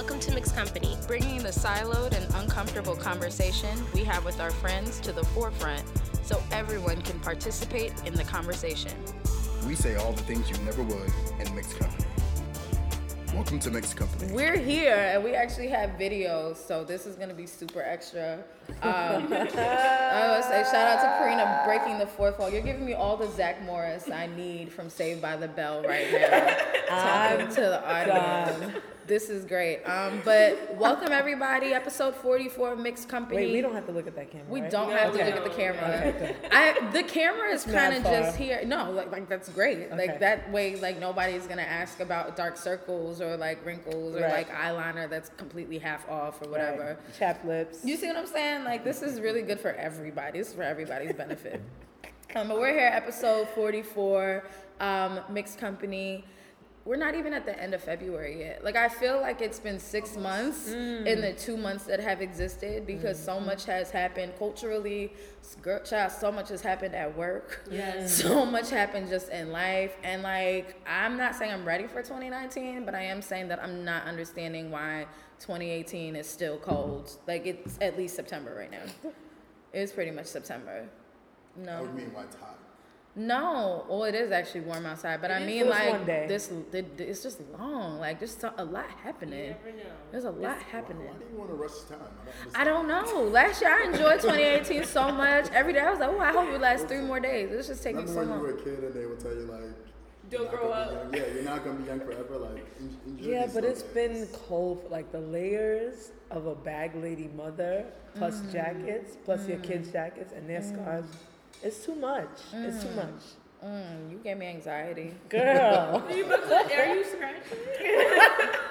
Welcome to Mixed Company. bringing the siloed and uncomfortable conversation we have with our friends to the forefront so everyone can participate in the conversation. We say all the things you never would in mixed company. Welcome to Mixed Company. We're here and we actually have videos, so this is gonna be super extra. Um, I want to say shout out to Karina breaking the fourth wall. You're giving me all the Zach Morris I need from Saved by the Bell right now. Talking to the audience. This is great. Um, but welcome everybody, episode 44 of Mixed Company. Wait, we don't have to look at that camera. We right? don't have to look at the camera. Okay, I the camera is kind of just here. No, like, like that's great. Okay. Like that way, like nobody's gonna ask about dark circles or like wrinkles or Right. like eyeliner that's completely half off or whatever. Right. Chap lips. You see what I'm saying? Like this is really good for everybody. This is for everybody's benefit. Um, but we're here, episode 44, um, mixed company. We're not even at the end of February yet. Like I feel like it's been six months in mm. the two months that have existed because mm. so much has happened culturally. Girl, child, so much has happened at work. Yes. So much happened just in life, and like I'm not saying I'm ready for 2019, but I am saying that I'm not understanding why 2018 is still cold. Like it's at least September right now. It's pretty much September. No. What do you mean why it's hot? No, well, it is actually warm outside, but I mean, like one day. this, th- th- it's just long. Like there's a lot happening. There's a lot happening. Why do you want to rush time? I don't I don't know. Last year I enjoyed 2018 so much. Every day I was like, oh, I hope it lasts three more days. It's just taking Remember so when you were a kid and they would tell you like, Don't grow up. Yeah, you're not gonna be young forever. Like, enjoy Yeah, but slow it's days. been cold. Like the layers of a bag lady mother, plus Mm. jackets, plus your kids' jackets and their scarves. It's too much. It's too much. Mm, you gave me anxiety. Girl. Are you, to, are you scratching?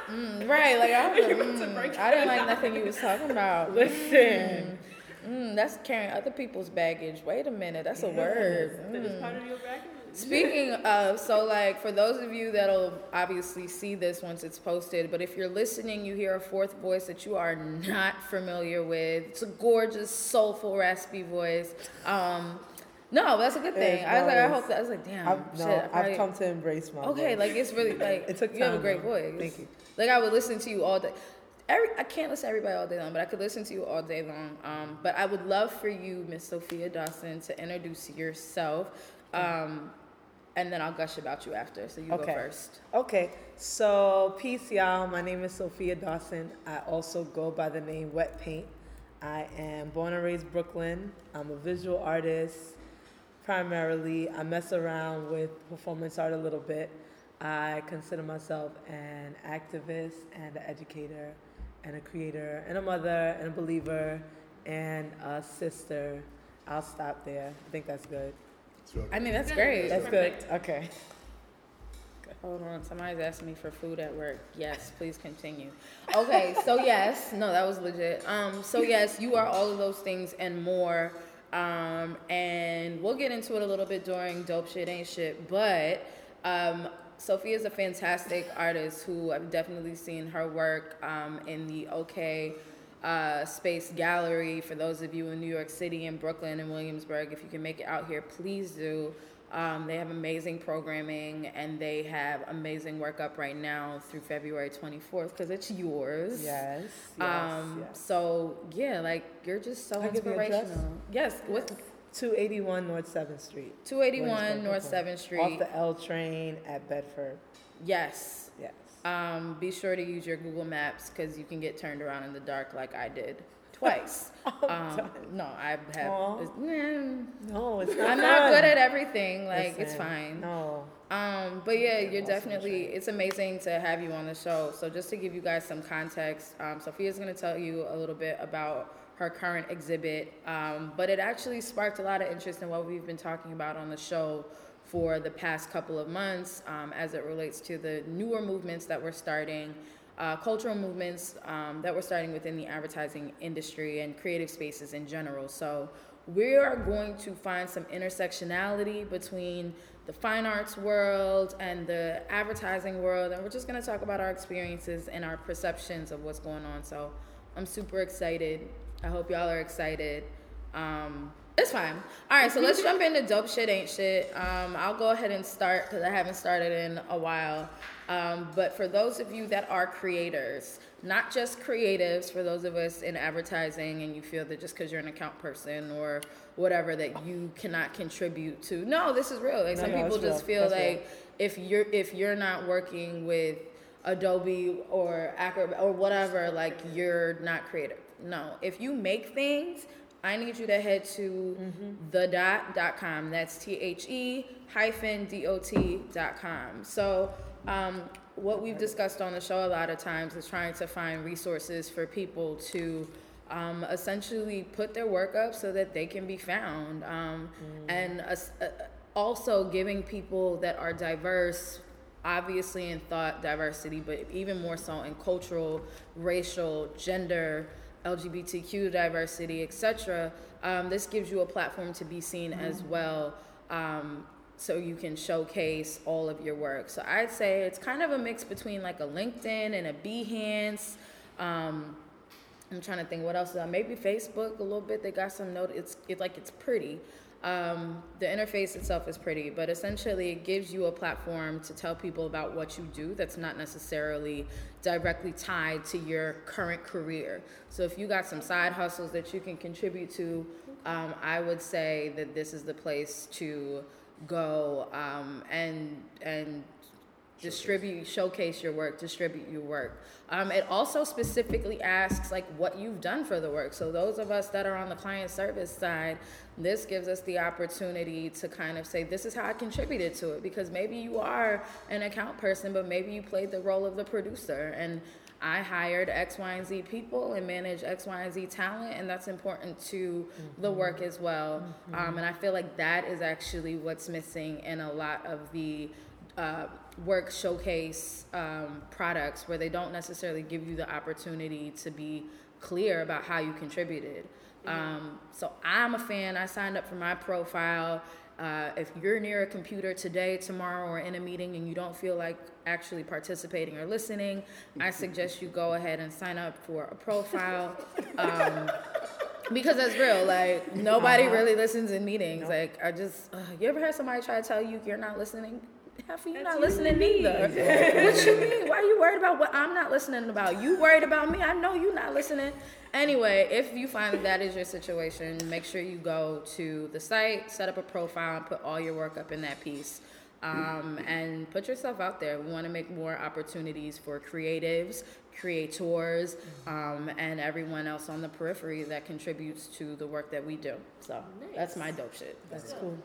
Mm, right, like I, was like, mm, I didn't like nothing you was talking about. Listen. Mm, that's carrying other people's baggage. Wait a minute, that's a word. That is part of your back. Speaking of, so like for those of you that'll obviously see this once it's posted, but if you're listening, you hear a fourth voice that you are not familiar with. It's a gorgeous, soulful, raspy voice. Um, no, that's a good thing. I was like, I hope that. I was like, damn, I've, shit. no, I've come to embrace my Okay, voice. like it's really like It took you have a great though. voice. Thank you. Like I would listen to you all day. Every I can't listen to everybody all day long, but I could listen to you all day long. Um, but I would love for you, Miss Sophia Dawson, to introduce yourself, um, and then I'll gush about you after. So you go first. Okay, so peace, y'all. My name is Sophia Dawson. I also go by the name Wet Paint. I am born and raised Brooklyn. I'm a visual artist primarily. I mess around with performance art a little bit. I consider myself an activist and an educator and a creator and a mother and a believer and a sister. I'll stop there. I think that's good. I mean, that's great. That's good. Okay. Hold on, somebody's asking me for food at work. Yes, please continue. Okay, so yes, no, that was legit. Um, so yes, you are all of those things and more. Um, and we'll get into it a little bit during dope shit ain't shit. But um, is a fantastic artist who I've definitely seen her work um, in the OK uh, Space Gallery. For those of you in New York City and Brooklyn and Williamsburg, if you can make it out here, please do. Um, they have amazing programming and they have amazing work up right now through February 24th because it's yours. Yes. Yes. Um, yes. So yeah, like you're just so I inspirational. Yes. What's 281 North 7th Street. 281 North 7th Street? Off the L train at Bedford. Yes. Yes. Um, be sure to use your Google Maps because you can get turned around in the dark like I did twice. um, no, I have. Aw. Mm, No, it's not. I'm not good at everything. Like it's fine. No. Um, but yeah, you're definitely. It's amazing to have you on the show. So just to give you guys some context, um, Sophia's going to tell you a little bit about her current exhibit. Um, but it actually sparked a lot of interest in what we've been talking about on the show for the past couple of months, um, as it relates to the newer movements that we're starting. Uh, cultural movements um, that we're starting within the advertising industry and creative spaces in general. So, we are going to find some intersectionality between the fine arts world and the advertising world, and we're just going to talk about our experiences and our perceptions of what's going on. So I'm super excited. I hope y'all are excited. Um, It's fine. All right, so let's jump into dope shit ain't shit. Um, I'll go ahead and start because I haven't started in a while. Um, but for those of you that are creators, not just creatives, for those of us in advertising and you feel that just because you're an account person or whatever that you cannot contribute to. No, this is real. Like No, some no, people just real. feel That's real. like if you're if you're not working with Adobe or Acrobat or whatever, like you're not creative. No, if you make things, I need you to head to the dot dot com. That's T H E hyphen D O T dot com. So um, what we've discussed on the show a lot of times is trying to find resources for people to um, essentially put their work up so that they can be found, um, and us- uh, also giving people that are diverse obviously in thought diversity, but even more so in cultural, racial, gender, LGBTQ diversity, etc. Um, this gives you a platform to be seen as well, um, so you can showcase all of your work. So I'd say it's kind of a mix between like a LinkedIn and a Behance. Um, I'm trying to think what else. Uh, maybe Facebook a little bit. They got some note. It's it like it's pretty. Um, the interface itself is pretty, but essentially it gives you a platform to tell people about what you do. That's not necessarily directly tied to your current career. So if you got some side hustles that you can contribute to, um, I would say that this is the place to go um, and and distribute showcase your work distribute your work um, it also specifically asks like what you've done for the work so those of us that are on the client service side this gives us the opportunity to kind of say this is how i contributed to it because maybe you are an account person but maybe you played the role of the producer and I hired X, Y, and Z people and manage X, Y, and Z talent, and that's important to the work as well. Um, and I feel like that is actually what's missing in a lot of the uh, work showcase um, products where they don't necessarily give you the opportunity to be clear about how you contributed. Um, so I'm a fan. I signed up for my profile. Uh, if you're near a computer today, tomorrow, or in a meeting and you don't feel like actually participating or listening, I suggest you go ahead and sign up for a profile. Um, because that's real. Like nobody really listens in meetings. Like I just, uh, you ever had somebody try to tell you you're not listening? Half of you That's not you listening neither. what you mean? Why are you worried about what I'm not listening about? You worried about me? I know you not listening. Anyway, if you find that that is your situation, make sure you go to the site, set up a profile, and put all your work up in that piece. Um, and put yourself out there. We want to make more opportunities for creatives, creators, um, and everyone else on the periphery that contributes to the work that we do. So that's my dope shit. That's cool.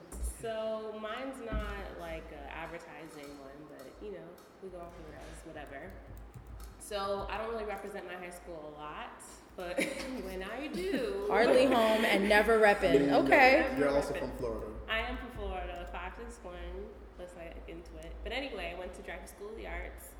So mine's not like an advertising one, but you know, we go off the rails, whatever. So I don't really represent my high school a lot, but when I do, Hardly home and never repping. Okay. You're also from Florida. I am from Florida, five five six one. Let's not get into it. But anyway, I went to Drexel School of the Arts,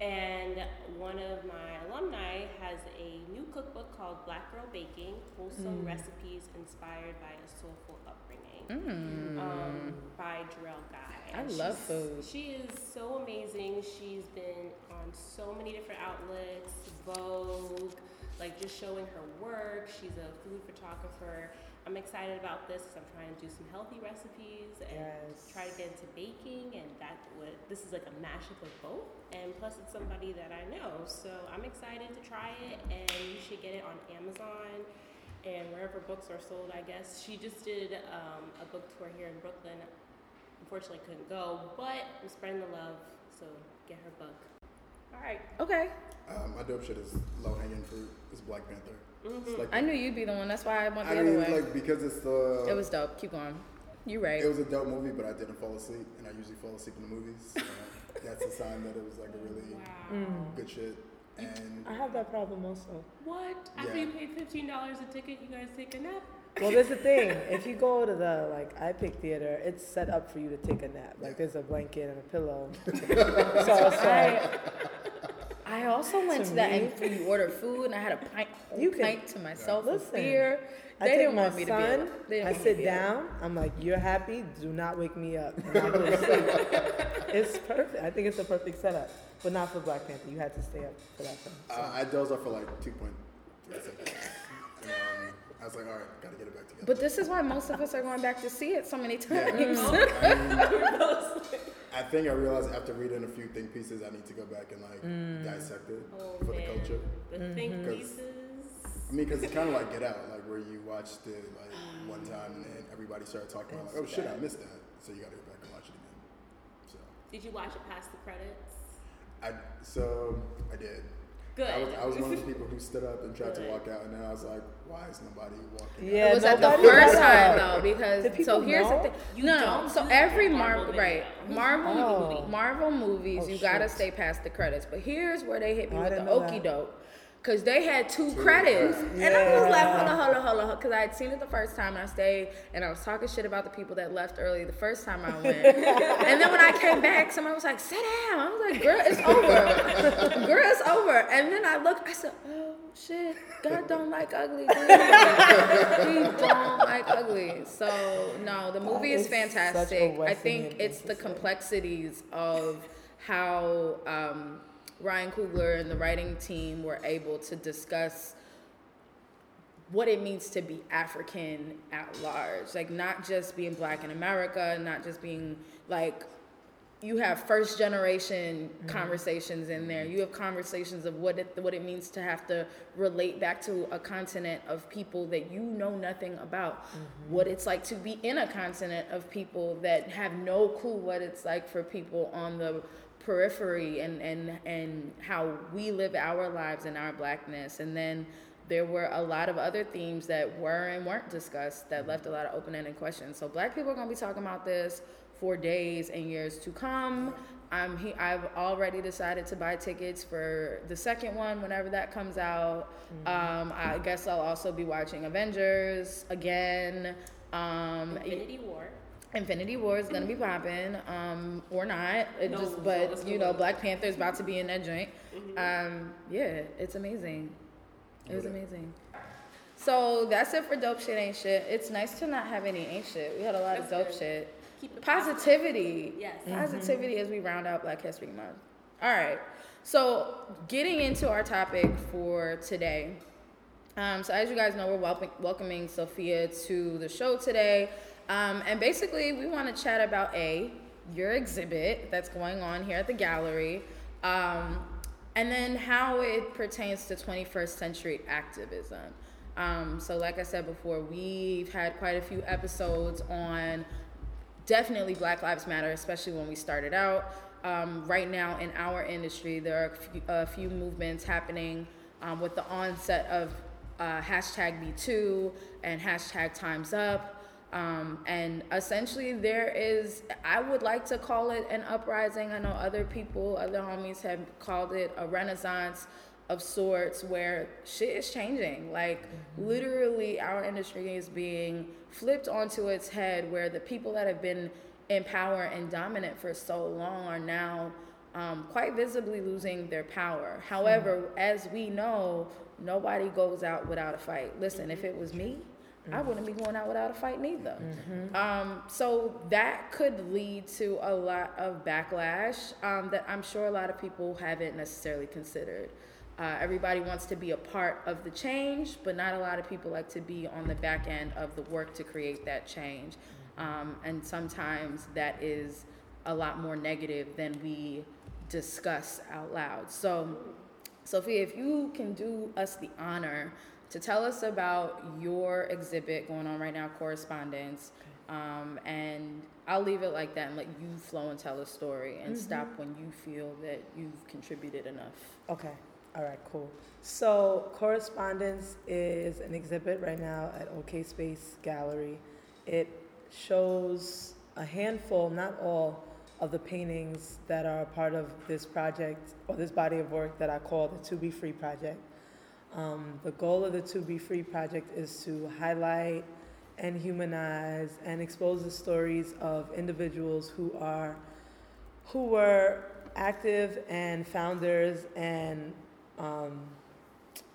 and one of my alumni has a new cookbook called Black Girl Baking: Wholesome mm. Recipes Inspired by a Soulful Upbringing, um, by Jerrelle Guy. I And love food. She is so amazing. She's been on so many different outlets, Vogue, like just showing her work. She's a food photographer. I'm excited about this because I'm trying to do some healthy recipes and Yes. try to get into baking. And that would this is like a mashup of both. And plus, it's somebody that I know, so I'm excited to try it. And you should get it on Amazon and wherever books are sold. I guess she just did um, a book tour here in Brooklyn. Unfortunately, couldn't go, but I'm spreading the love. So get her book. All right. Okay. Um, my dope shit is low hanging fruit. It's Black Panther. It's like, I knew you'd be the one. That's why I went the I other mean, way. like because it's the. it was dope. Keep going. You're right. It was a dope movie, but I didn't fall asleep, and I usually fall asleep in the movies. So that's a sign that it was like a really Wow. good shit. And I have that problem also. What? After Yeah. you paid fifteen dollars a ticket, you guys take a nap? Well, there's the thing. If you go to the like iPic theater, it's set up for you to take a nap. Like there's a blanket and a pillow. so it's like I also went To to that me- and you order food and I had a pint, whole You can- pint to myself with Listen, beer. I They take didn't my want me to be. son. they didn't I want me to sit be down. I'm like, "You're happy? Do not wake me up." And I go to sleep. it's perfect. I think it's a perfect setup, but not for Black Panther. You had to stay up for that film. So. uh, I dozed off for like two point three seconds. Um, I was like, all right, gotta get it back together. But this is why most of us are going back to see it so many Yeah. times. I, mean, I think I realized after reading a few think pieces, I need to go back and like dissect it Oh, for the culture. The think Mhm. 'Cause- pieces. I mean, because it's kind of like Get Out, like where you watched it like one um, time and then everybody started talking about like, oh shit, I missed that. So you gotta go back and watch it again. So Did you watch it past the credits? I so I did. Good. I was, I was one of the people who stood up and tried to walk out, and then I was like, why is nobody walking? Yeah, it was at the first time though because so here's know? the thing. You no, no. don't So every Marvel, Marvel right? Marvel, Oh. Marvel movies, Oh, you gotta shit. stay past the credits. But here's where they hit me I with the didn't okey doke. Cause they had two, Two, credits, yeah. and I was like, hold on, hold on, hold on. Cause I had seen it the first time, I stayed, and I was talking shit about the people that left early the first time I went. and then when I came back, somebody was like, sit down. I was like, girl, it's over. girl, it's over. And then I looked, I said, oh shit, God don't like ugly. dude. he don't like ugly. So no, the movie is a fantastic. I think it's the complexities of how um, Ryan Coogler and the writing team were able to discuss what it means to be African at large. Like not just being black in America, not just being like you have first generation mm-hmm. conversations in there. You have conversations of what it what it means to have to relate back to a continent of people that you know nothing about. Mm-hmm. What it's like to be in a continent of people that have no clue what it's like for people on the periphery and and and how we live our lives in our blackness and then there were a lot of other themes that were and weren't discussed that left a lot of open-ended questions. So black people are going to be talking about this for days and years to come. I'm he, I've already decided to buy tickets for the second one whenever that comes out. Um, I guess I'll also be watching Avengers again. Um, Infinity War. Infinity War is gonna be popping, um, or not. It No, just, but it's you know, Black Panther is about to be in that joint. Um, yeah, it's amazing. It was amazing. So that's it for dope shit ain't shit. It's nice to not have any ain't shit. We had a lot of dope good. shit. Keep it Positivity. Yes. Positivity as we round out Black History Month. All right. So getting into our topic for today. Um, so as you guys know, we're welcome, welcoming Sophia to the show today. Um, and basically, we want to chat about A, your exhibit that's going on here at the gallery, um, and then how it pertains to 21st century activism. Um, so, like I said before, we've had quite a few episodes on definitely Black Lives Matter, especially when we started out. Um, right now in our industry, there are a few, a few movements happening um, with the onset of uh, hashtag MeToo and hashtag Times Up. Um, and essentially, there is, I would like to call it an uprising. I know other people, other homies have called it a renaissance of sorts where shit is changing. Like, literally, our industry is being flipped onto its head where the people that have been in power and dominant for so long are now um, quite visibly losing their power. However, as we know, nobody goes out without a fight. Listen, if it was me, I wouldn't be going out without a fight neither. Um, so that could lead to a lot of backlash um, that I'm sure a lot of people haven't necessarily considered. Uh, everybody wants to be a part of the change, but not a lot of people like to be on the back end of the work to create that change. Um, and sometimes that is a lot more negative than we discuss out loud. So, Sophia, if you can do us the honor to tell us about your exhibit going on right now, correspondence, um, and I'll leave it like that and let you flow and tell a story and stop when you feel that you've contributed enough. Okay. All right, cool. So, Correspondence is an exhibit right now at OK Space Gallery. It shows a handful, not all, of the paintings that are a part of this project or this body of work that I call the To Be Free Project. Um, the goal of the To Be Free Project is to highlight and humanize and expose the stories of individuals who are who were active and founders and um,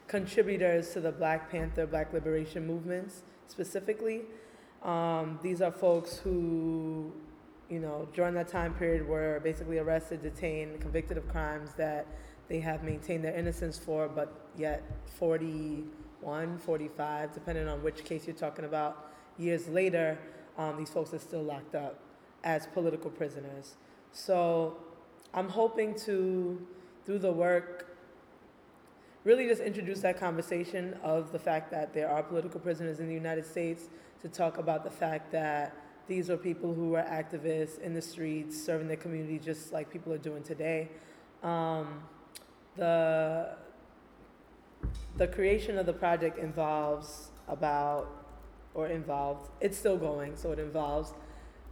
contributors to the Black Panther, Black Liberation movements specifically. Um, these are folks who, you know, during that time period were basically arrested, detained, convicted of crimes that they have maintained their innocence for, but yet 41, 45, depending on which case you're talking about, years later, um, these folks are still locked up as political prisoners. So I'm hoping to, through the work, really just introduce that conversation of the fact that there are political prisoners in the United States, to talk about the fact that these are people who are activists in the streets, serving their community just like people are doing today. Um, the the creation of the project involves about or involved it's still going so it involves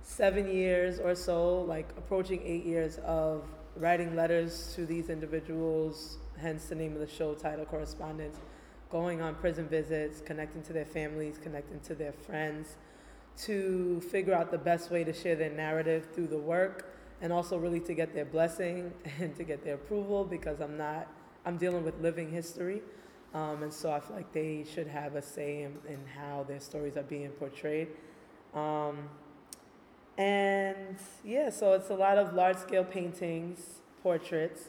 seven years or so like approaching eight years of writing letters to these individuals hence the name of the show title correspondence going on prison visits connecting to their families connecting to their friends to figure out the best way to share their narrative through the work and also really to get their blessing and to get their approval because I'm not, I'm dealing with living history. Um, and so I feel like they should have a say in, in how their stories are being portrayed. Um, and yeah, so it's a lot of large scale paintings, portraits,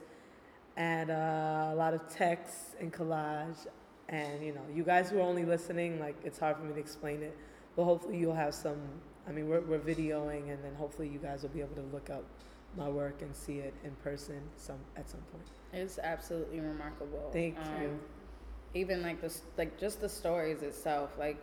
and uh, a lot of text and collage. And you know, you guys who are only listening, like it's hard for me to explain it, but hopefully you'll have some. I mean, we're, we're videoing, and then hopefully you guys will be able to look up my work and see it in person some at some point. It's absolutely remarkable. Thank Um, you. Even like the like just the stories itself. Like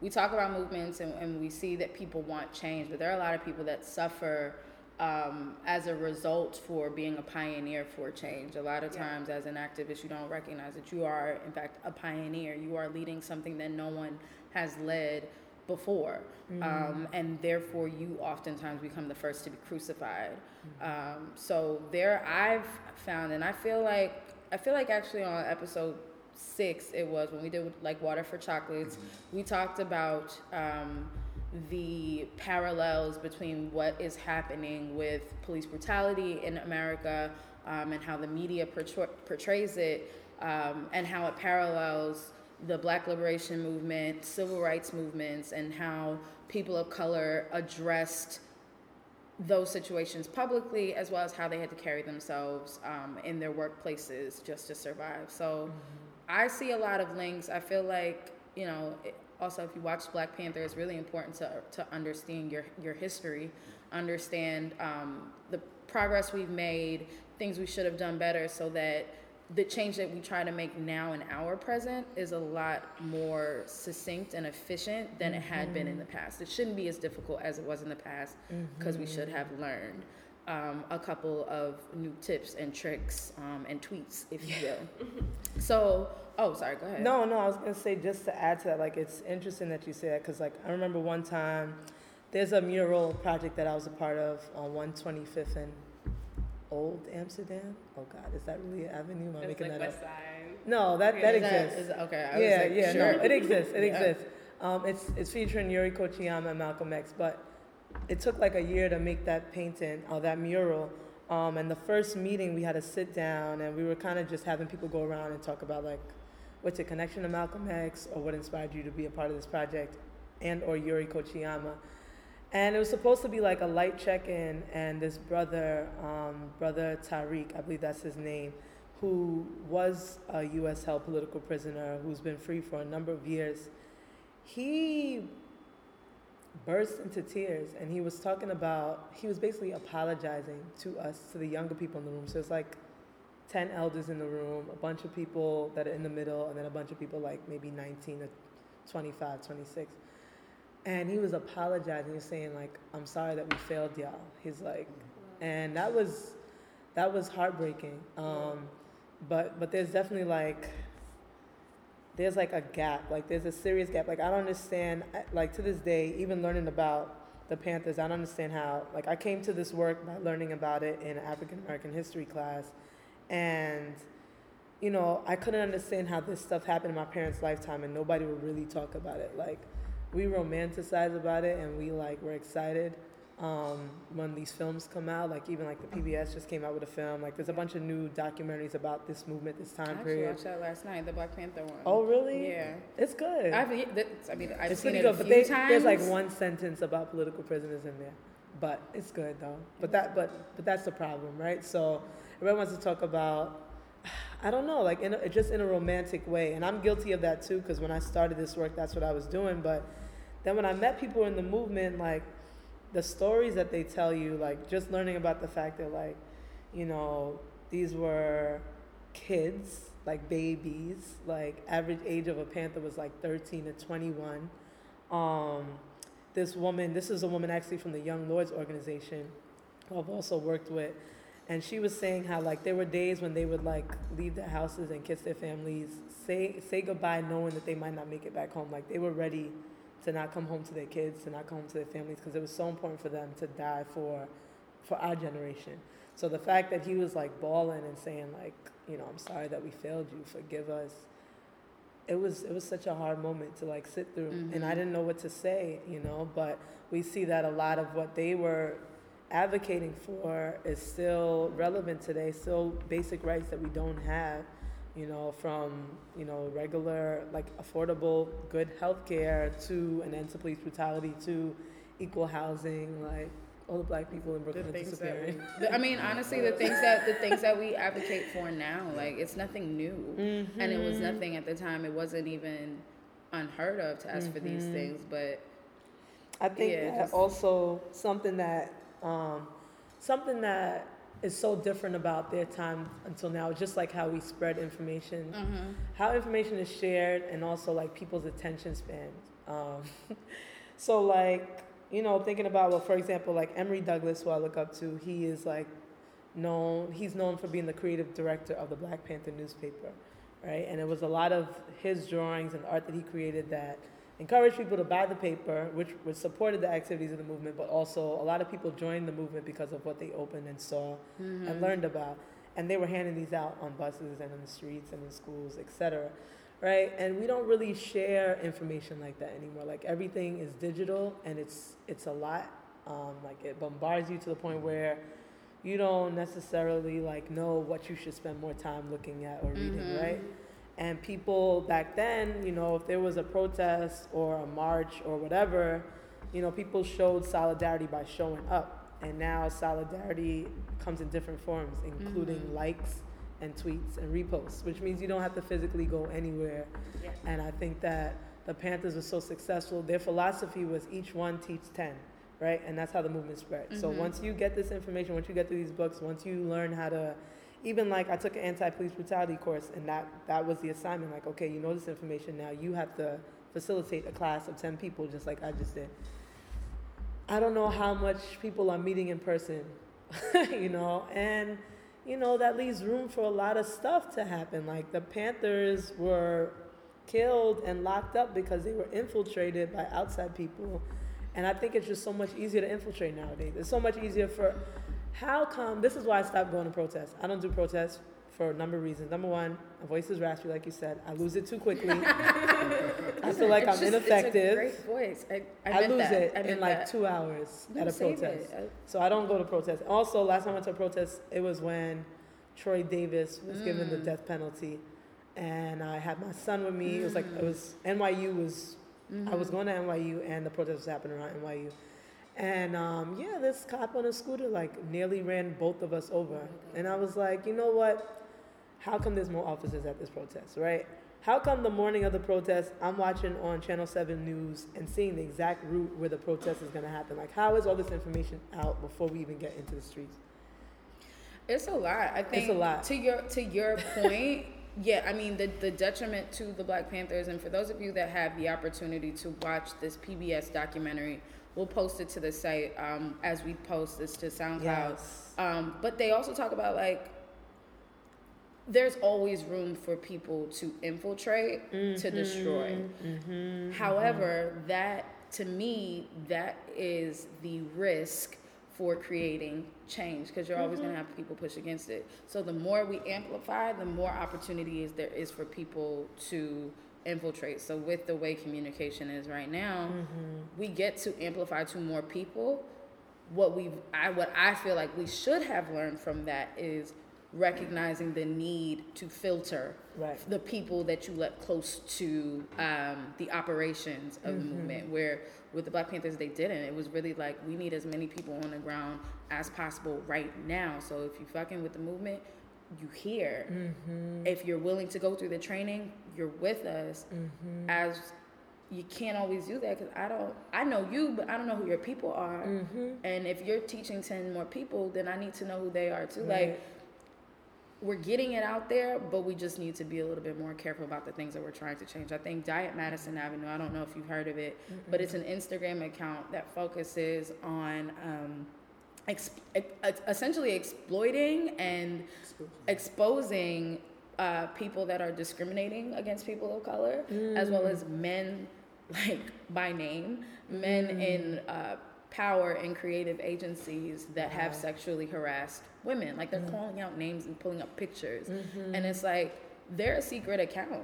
we talk about movements and, and we see that people want change, but there are a lot of people that suffer um, as a result for being a pioneer for change. A lot of Yeah. times, as an activist, you don't recognize that you are, in fact, a pioneer. You are leading something that no one has led before, um, and therefore you oftentimes become the first to be crucified. Um, so there, I've found, and I feel like I feel like actually on episode six it was when we did like water for chocolates, we talked about um, the parallels between what is happening with police brutality in America um, and how the media portray- portrays it, um, and how it parallels the Black Liberation Movement, civil rights movements, and how people of color addressed those situations publicly as well as how they had to carry themselves um, in their workplaces just to survive. So I see a lot of links. I feel like, you know, it, also if you watch Black Panther, it's really important to, to understand your, your history, understand um, the progress we've made, things we should have done better so that the change that we try to make now in our present is a lot more succinct and efficient than it had been in the past. It shouldn't be as difficult as it was in the past because we should have learned um, a couple of new tips and tricks um, and tweets, if you will. so, oh, sorry, go ahead. No, no, I was gonna say just to add to that, like it's interesting that you say that because like I remember one time there's a mural project that I was a part of on 125th and Old Amsterdam. Oh God, is that really an avenue? Am I It's making like that West up? Side. No, that that Is that- exists. is- okay, I was yeah, like, yeah, sure. no, it exists. It Yeah. exists. Um, it's it's featuring Yuri Kochiyama and Malcolm X, but it took like a year to make that painting or that mural. Um, and the first meeting, we had to sit down and we were kind of just having people go around and talk about like what's your connection to Malcolm X or what inspired you to be a part of this project, and or Yuri Kochiyama. And it was supposed to be like a light check-in, and this brother, um, brother Tariq, I believe that's his name, who was a U.S. held political prisoner who's been free for a number of years, he burst into tears and he was talking about, he was basically apologizing to us, to the younger people in the room. So it's like 10 elders in the room, a bunch of people that are in the middle, and then a bunch of people like maybe 19 or 25, 26. And he was apologizing. He was saying like, "I'm sorry that we failed y'all." He's like, and that was that was heartbreaking. Um, but but there's definitely like there's like a gap. Like there's a serious gap. Like I don't understand. Like to this day, even learning about the Panthers, I don't understand how. Like I came to this work by learning about it in African American history class, and you know I couldn't understand how this stuff happened in my parents' lifetime, and nobody would really talk about it. Like we romanticize about it, and we like we're excited um, when these films come out. Like even like the PBS just came out with a film. Like there's a bunch of new documentaries about this movement, this I time actually period. I watched that last night, the Black Panther one. Oh really? Yeah. It's good. I've, I mean, I've it's seen it good, a but few they, times. there's like one sentence about political prisoners in there, but it's good though. But that, but but that's the problem, right? So everyone wants to talk about I don't know, like in a, just in a romantic way. And I'm guilty of that too, because when I started this work, that's what I was doing. But then when I met people in the movement, like the stories that they tell you, like just learning about the fact that, like, you know, these were kids, like babies, like average age of a panther was like 13 to 21. Um, this woman, this is a woman actually from the Young Lords organization, who I've also worked with and she was saying how like there were days when they would like leave their houses and kiss their families, say say goodbye, knowing that they might not make it back home. Like they were ready to not come home to their kids, to not come home to their families, because it was so important for them to die for for our generation. So the fact that he was like bawling and saying like, you know, I'm sorry that we failed you, forgive us. It was it was such a hard moment to like sit through, mm-hmm. and I didn't know what to say, you know. But we see that a lot of what they were advocating for is still relevant today, still basic rights that we don't have, you know, from, you know, regular, like affordable, good health care to an end to police brutality to equal housing, like all the black people in Brooklyn disappearing. I mean, honestly, the things that the things that we advocate for now, like it's nothing new, mm-hmm. and it was nothing at the time. It wasn't even unheard of to ask mm-hmm. for these mm-hmm. things, but I think yeah, that also something that um, something that is so different about their time until now, just like how we spread information, mm-hmm. how information is shared, and also like people's attention spans. Um, so like you know, thinking about well, for example, like Emory Douglas, who I look up to, he is like known. He's known for being the creative director of the Black Panther newspaper, right? And it was a lot of his drawings and art that he created that encouraged people to buy the paper, which, which supported the activities of the movement, but also a lot of people joined the movement because of what they opened and saw mm-hmm. and learned about. And they were handing these out on buses and in the streets and in schools, etc. Right? And we don't really share information like that anymore. Like everything is digital and it's it's a lot. Um, like it bombards you to the point where you don't necessarily like know what you should spend more time looking at or reading, mm-hmm. right? And people back then, you know, if there was a protest or a march or whatever, you know, people showed solidarity by showing up. And now solidarity comes in different forms, including mm-hmm. likes and tweets and reposts, which means you don't have to physically go anywhere. Yeah. And I think that the Panthers were so successful. Their philosophy was each one teach 10, right? And that's how the movement spread. Mm-hmm. So once you get this information, once you get through these books, once you learn how to even like I took an anti-police brutality course, and that that was the assignment. Like, okay, you know this information now. You have to facilitate a class of ten people, just like I just did. I don't know how much people are meeting in person, you know, and you know that leaves room for a lot of stuff to happen. Like the Panthers were killed and locked up because they were infiltrated by outside people. And I think it's just so much easier to infiltrate nowadays. It's so much easier for how come, this is why I stopped going to protests. I don't do protests for a number of reasons. Number one, my voice is raspy, like you said. I lose it too quickly. I feel like it's I'm just, ineffective. It's a great voice. I, I, I lose that. it I in like that. two hours at a protest. So I don't go to protests. Also, last time I went to a protest, it was when Troy Davis was mm. given the mm. death penalty, and I had my son with me. Mm. It was like it was NYU was. Mm-hmm. I was going to NYU, and the protest was happening around NYU. And um, yeah, this cop on a scooter like nearly ran both of us over. And I was like, you know what? How come there's more officers at this protest, right? How come the morning of the protest, I'm watching on Channel 7 News and seeing the exact route where the protest is going to happen? Like, how is all this information out before we even get into the streets? It's a lot. I think it's a lot. To your to your point, yeah. I mean, the the detriment to the Black Panthers, and for those of you that have the opportunity to watch this PBS documentary We'll post it to the site um, as we post this to SoundCloud. Yes. Um, but they also talk about like there's always room for people to infiltrate mm-hmm, to destroy. Mm-hmm, mm-hmm. However, mm-hmm. that to me that is the risk for creating change because you're always going to mm-hmm. have people push against it. So the more we amplify, the more opportunity is there is for people to infiltrate. So with the way communication is right now, mm-hmm. we get to amplify to more people. What we I what I feel like we should have learned from that is recognizing the need to filter right. the people that you let close to um, the operations of mm-hmm. the movement. Where with the Black Panthers, they didn't. It was really like we need as many people on the ground as possible right now. So if you fucking with the movement, you here. Mm-hmm. If you're willing to go through the training, you're with us. Mm-hmm. As you can't always do that because I don't. I know you, but I don't know who your people are. Mm-hmm. And if you're teaching ten more people, then I need to know who they are too. Like we're getting it out there, but we just need to be a little bit more careful about the things that we're trying to change. I think Diet Madison Avenue, I don't know if you've heard of it, but it's an Instagram account that focuses on um, ex- essentially exploiting and exposing uh, people that are discriminating against people of color, as well as men, like by name, men in uh, power and creative agencies that have Wow. sexually harassed women. Like they're calling out names and pulling up pictures, Mm-hmm. and it's like they're a secret account.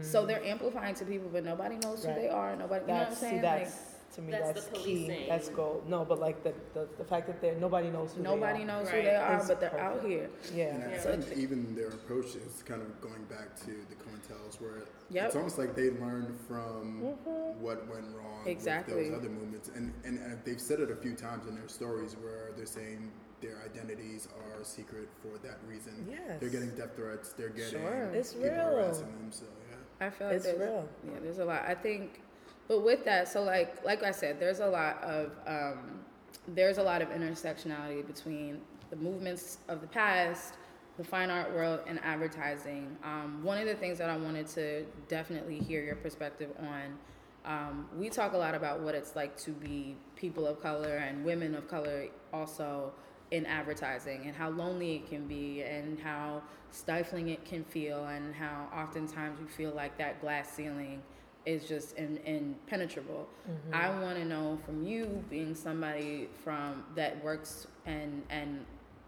So they're amplifying to people, but nobody knows who they are. Nobody, you know what I'm saying? see, that's to me That's that's, the key. policing. That's gold. No, but like the, the, the fact that they nobody knows who nobody they are. knows who they are, It's but they're out here. Yeah. And I Yeah. think even their approach is kind of going back to the COINTELs where Yep. it's almost like they learned from mm-hmm. what went wrong Exactly. with those other movements. And, and, and they've said it a few times in their stories where they're saying their identities are secret for that reason. Yes. They're getting death threats, they're getting Sure. It's people real. harassing them. So, yeah. I feel like It's real. Yeah, there's a lot. I think, but with that, so like like I said, there's a lot of um, there's a lot of intersectionality between the movements of the past, the fine art world, and advertising. Um, one of the things that I wanted to definitely hear your perspective on. Um, we talk a lot about what it's like to be people of color and women of color also in advertising and how lonely it can be and how stifling it can feel and how oftentimes you feel like that glass ceiling is just in, impenetrable. I want to know from you being somebody from that works and and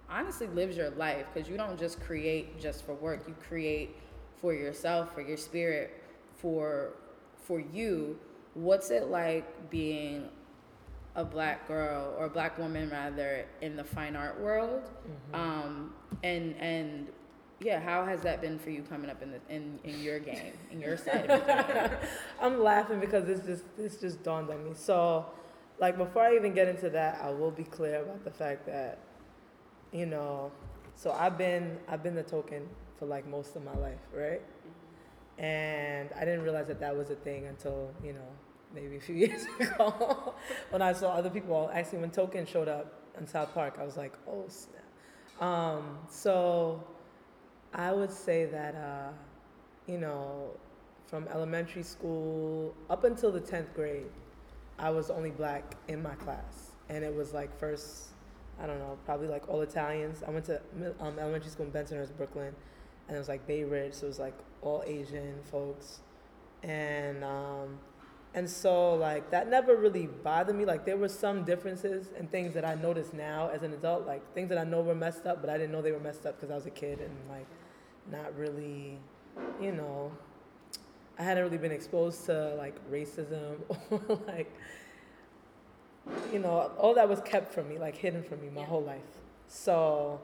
honestly lives your life because you don't just create just for work. You create for yourself for your spirit for for you. What's it like being a black girl or a black woman rather in the fine art world? Um and and yeah how has that been for you coming up in the in, in your game in your side of the game I'm laughing because this just this just dawned on me. So, like before I even get into that, I will be clear about the fact that, you know, so I've been I've been the token for like most of my life, right? And I didn't realize that that was a thing until you know maybe a few years ago when I saw other people. Actually, when Token showed up in South Park, I was like, oh snap. Um, so I would say that uh, you know from elementary school up until the 10th grade, I was only black in my class. And it was like first, I don't know, probably like all Italians. I went to um, elementary school in Bensonhurst, Brooklyn. And it was like Bay Ridge, so it was like all Asian folks. And, um, and so like that never really bothered me. Like there were some differences and things that I noticed now as an adult, like things that I know were messed up, but I didn't know they were messed up because I was a kid and like not really, you know, I hadn't really been exposed to like racism or like you know all that was kept from me like hidden from me my Yeah. whole life so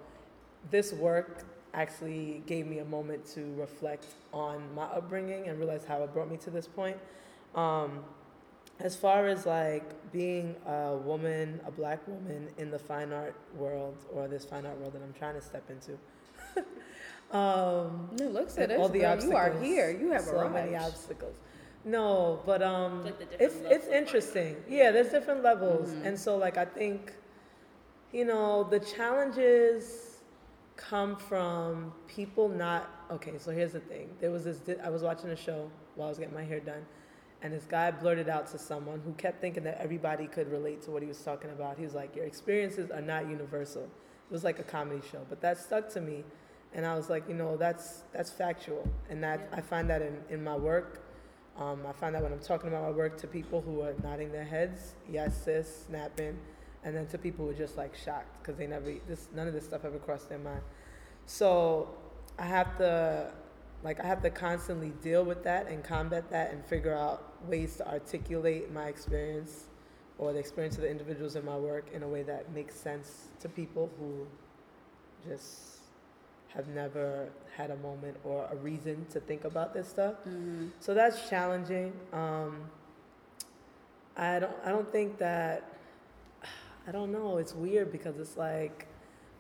this work actually gave me a moment to reflect on my upbringing and realize how it brought me to this point um, as far as like being a woman a black woman in the fine art world or this fine art world that i'm trying to step into um, no looks and at all the bro. obstacles. you are here you have so many arrived obstacles. No, but um, Like it's it's interesting. Yeah, there's different levels, Mhm. and so like I think, you know, the challenges come from people not okay. So here's the thing: there was this. I was watching a show while I was getting my hair done, and this guy blurted out to someone who kept thinking that everybody could relate to what he was talking about. He was like, "Your experiences are not universal." It was like a comedy show, but that stuck to me, and I was like, you know, that's that's factual, and that Yeah. I find that in in my work. Um, I find that when I'm talking about my work to people who are nodding their heads, yes, sis, snapping, and then to people who are just like shocked because they never this none of this stuff ever crossed their mind. So I have to like I have to constantly deal with that and combat that and figure out ways to articulate my experience or the experience of the individuals in my work in a way that makes sense to people who just have never had a moment or a reason to think about this stuff. Mhm. So that's challenging. Um, I don't. I don't think that. I don't know. It's weird because it's like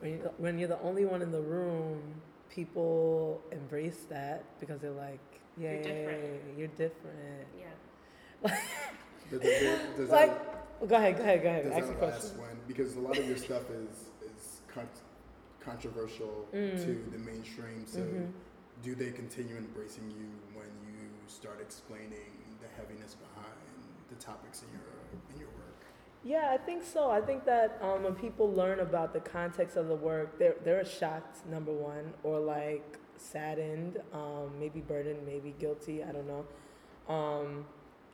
when you're, when you're the only one in the room, people embrace that because they're like, yeah, You're yeah, yeah, different. yeah, you're different. Yeah. Does, does, does Like, that, go ahead, go ahead, go ahead. does Ask the that question. last when because a lot of your stuff is is con- controversial Mm. to the mainstream. So Mhm. do they continue embracing you when you start explaining the heaviness behind the topics in your in your work? Yeah, I think so. I think that um, when people learn about the context of the work, they're they're shocked, number one, or like saddened, um, maybe burdened, maybe guilty. I don't know. Um,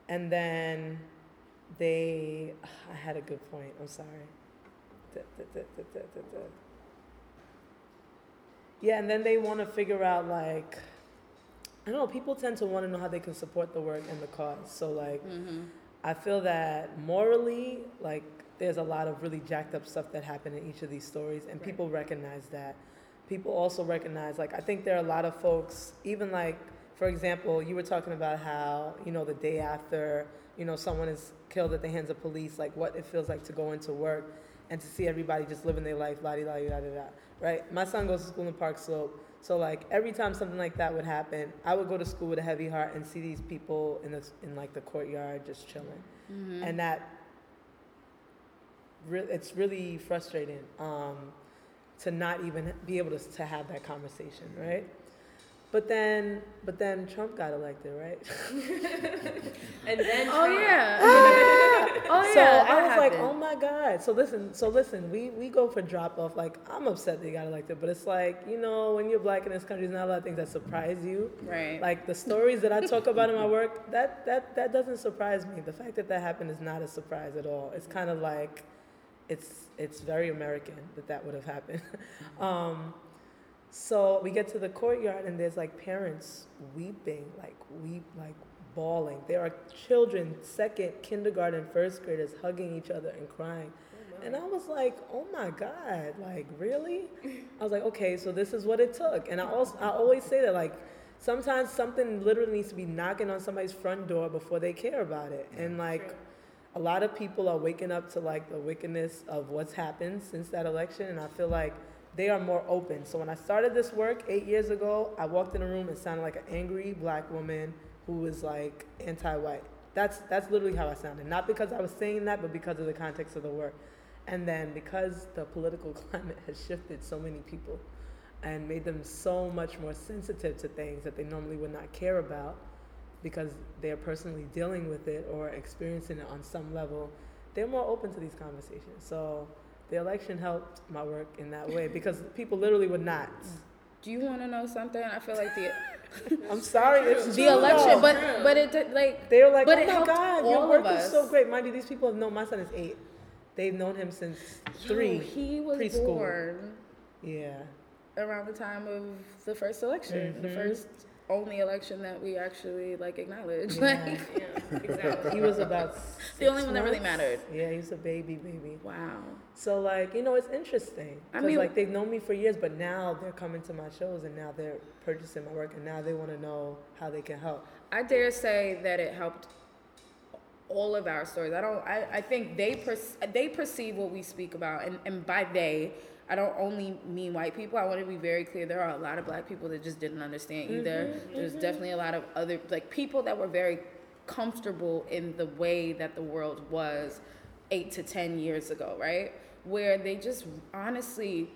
and then they, I had a good point. I'm sorry. Da, da, da. Yeah, and then they want to figure out like, I don't know. People tend to want to know how they can support the work and the cause. So like. Mm-hmm. I feel that morally, like, there's a lot of really jacked up stuff that happened in each of these stories, and Right. people recognize that. People also recognize, like, I think there are a lot of folks, even like, for example, you were talking about how, you know, the day after, you know, someone is killed at the hands of police, like, what it feels like to go into work and to see everybody just living their life, la di la da da da. right? My son goes to school in Park Slope, so like every time something like that would happen, I would go to school with a heavy heart and see these people in the in like the courtyard just chilling, Mm-hmm. and that re- it's really frustrating um, to not even be able to to have that conversation, right? But then, but then Trump got elected, right? And then Oh Trump. yeah. oh yeah. so I that was like, oh my god. So listen, so listen, we we go for drop off. Like I'm upset that he got elected, but it's like you know when you're black in this country, there's not a lot of things that surprise you. Right. Like the stories that I talk about in my work, that that that doesn't surprise me. The fact that that happened is not a surprise at all. It's kind of like, it's it's very American that that would have happened. um, so we get to the courtyard and there's like parents weeping, like weep, like bawling. There are children, second, kindergarten, first graders hugging each other and crying. Oh, and I was like, oh my God, like really? I was like, okay, so this is what it took. And I also I always say that like sometimes something literally needs to be knocking on somebody's front door before they care about it. And like True. a lot of people are waking up to like the wickedness of what's happened since that election and I feel like they are more open. So when I started this work eight years ago, I walked in a room and sounded like an angry black woman who was like anti-white. That's that's literally how I sounded. Not because I was saying that, but because of the context of the work. And then because the political climate has shifted so many people and made them so much more sensitive to things that they normally would not care about because they're personally dealing with it or experiencing it on some level, they're more open to these conversations. So the election helped my work in that way because people literally would not. Do you want to know something? I feel like the I'm sorry, it's the true, election, but but it like They were like, But oh my God, your work is so great. Mind you, these people have known, my son is eight. They've known him since yo, three. he was preschool. born Yeah. around the time of the first election, the Mhm. first only election that we actually like acknowledge. Yeah. Like Yeah, exactly. He was about the only six one that really mattered. Yeah, he was a baby, baby. Wow. So like, you know, it's interesting. I Cause mean- like they've known me for years, but now they're coming to my shows and now they're purchasing my work and now they want to know how they can help. I dare say that it helped all of our stories. I don't. I, I think they per, they perceive what we speak about, and, and by they, I don't only mean white people. I want to be very clear. There are a lot of black people that just didn't understand mm-hmm, either. Mm-hmm. There's definitely a lot of other like people that were very comfortable in the way that the world was eight to ten years ago, right? Where they just honestly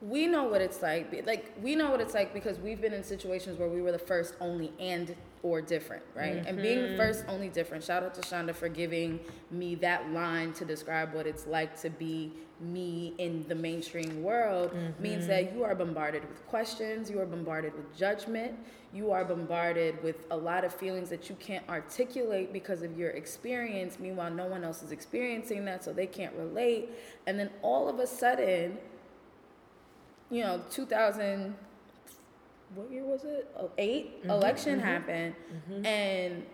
we know what it's like. Like we know what it's like because we've been in situations where we were the first, only, and or different, right? And being the first, only, different. Shout out to Shonda for giving me that line to describe what it's like to be me in the mainstream world. Means mm-hmm. that you are bombarded with questions, you are bombarded with judgment, you are bombarded with a lot of feelings that you can't articulate because of your experience. Meanwhile, no one else is experiencing that, so they can't relate. And then all of a sudden you know, 2000, what year was it? Oh, 8 mm-hmm, election mm-hmm, happened, mm-hmm. and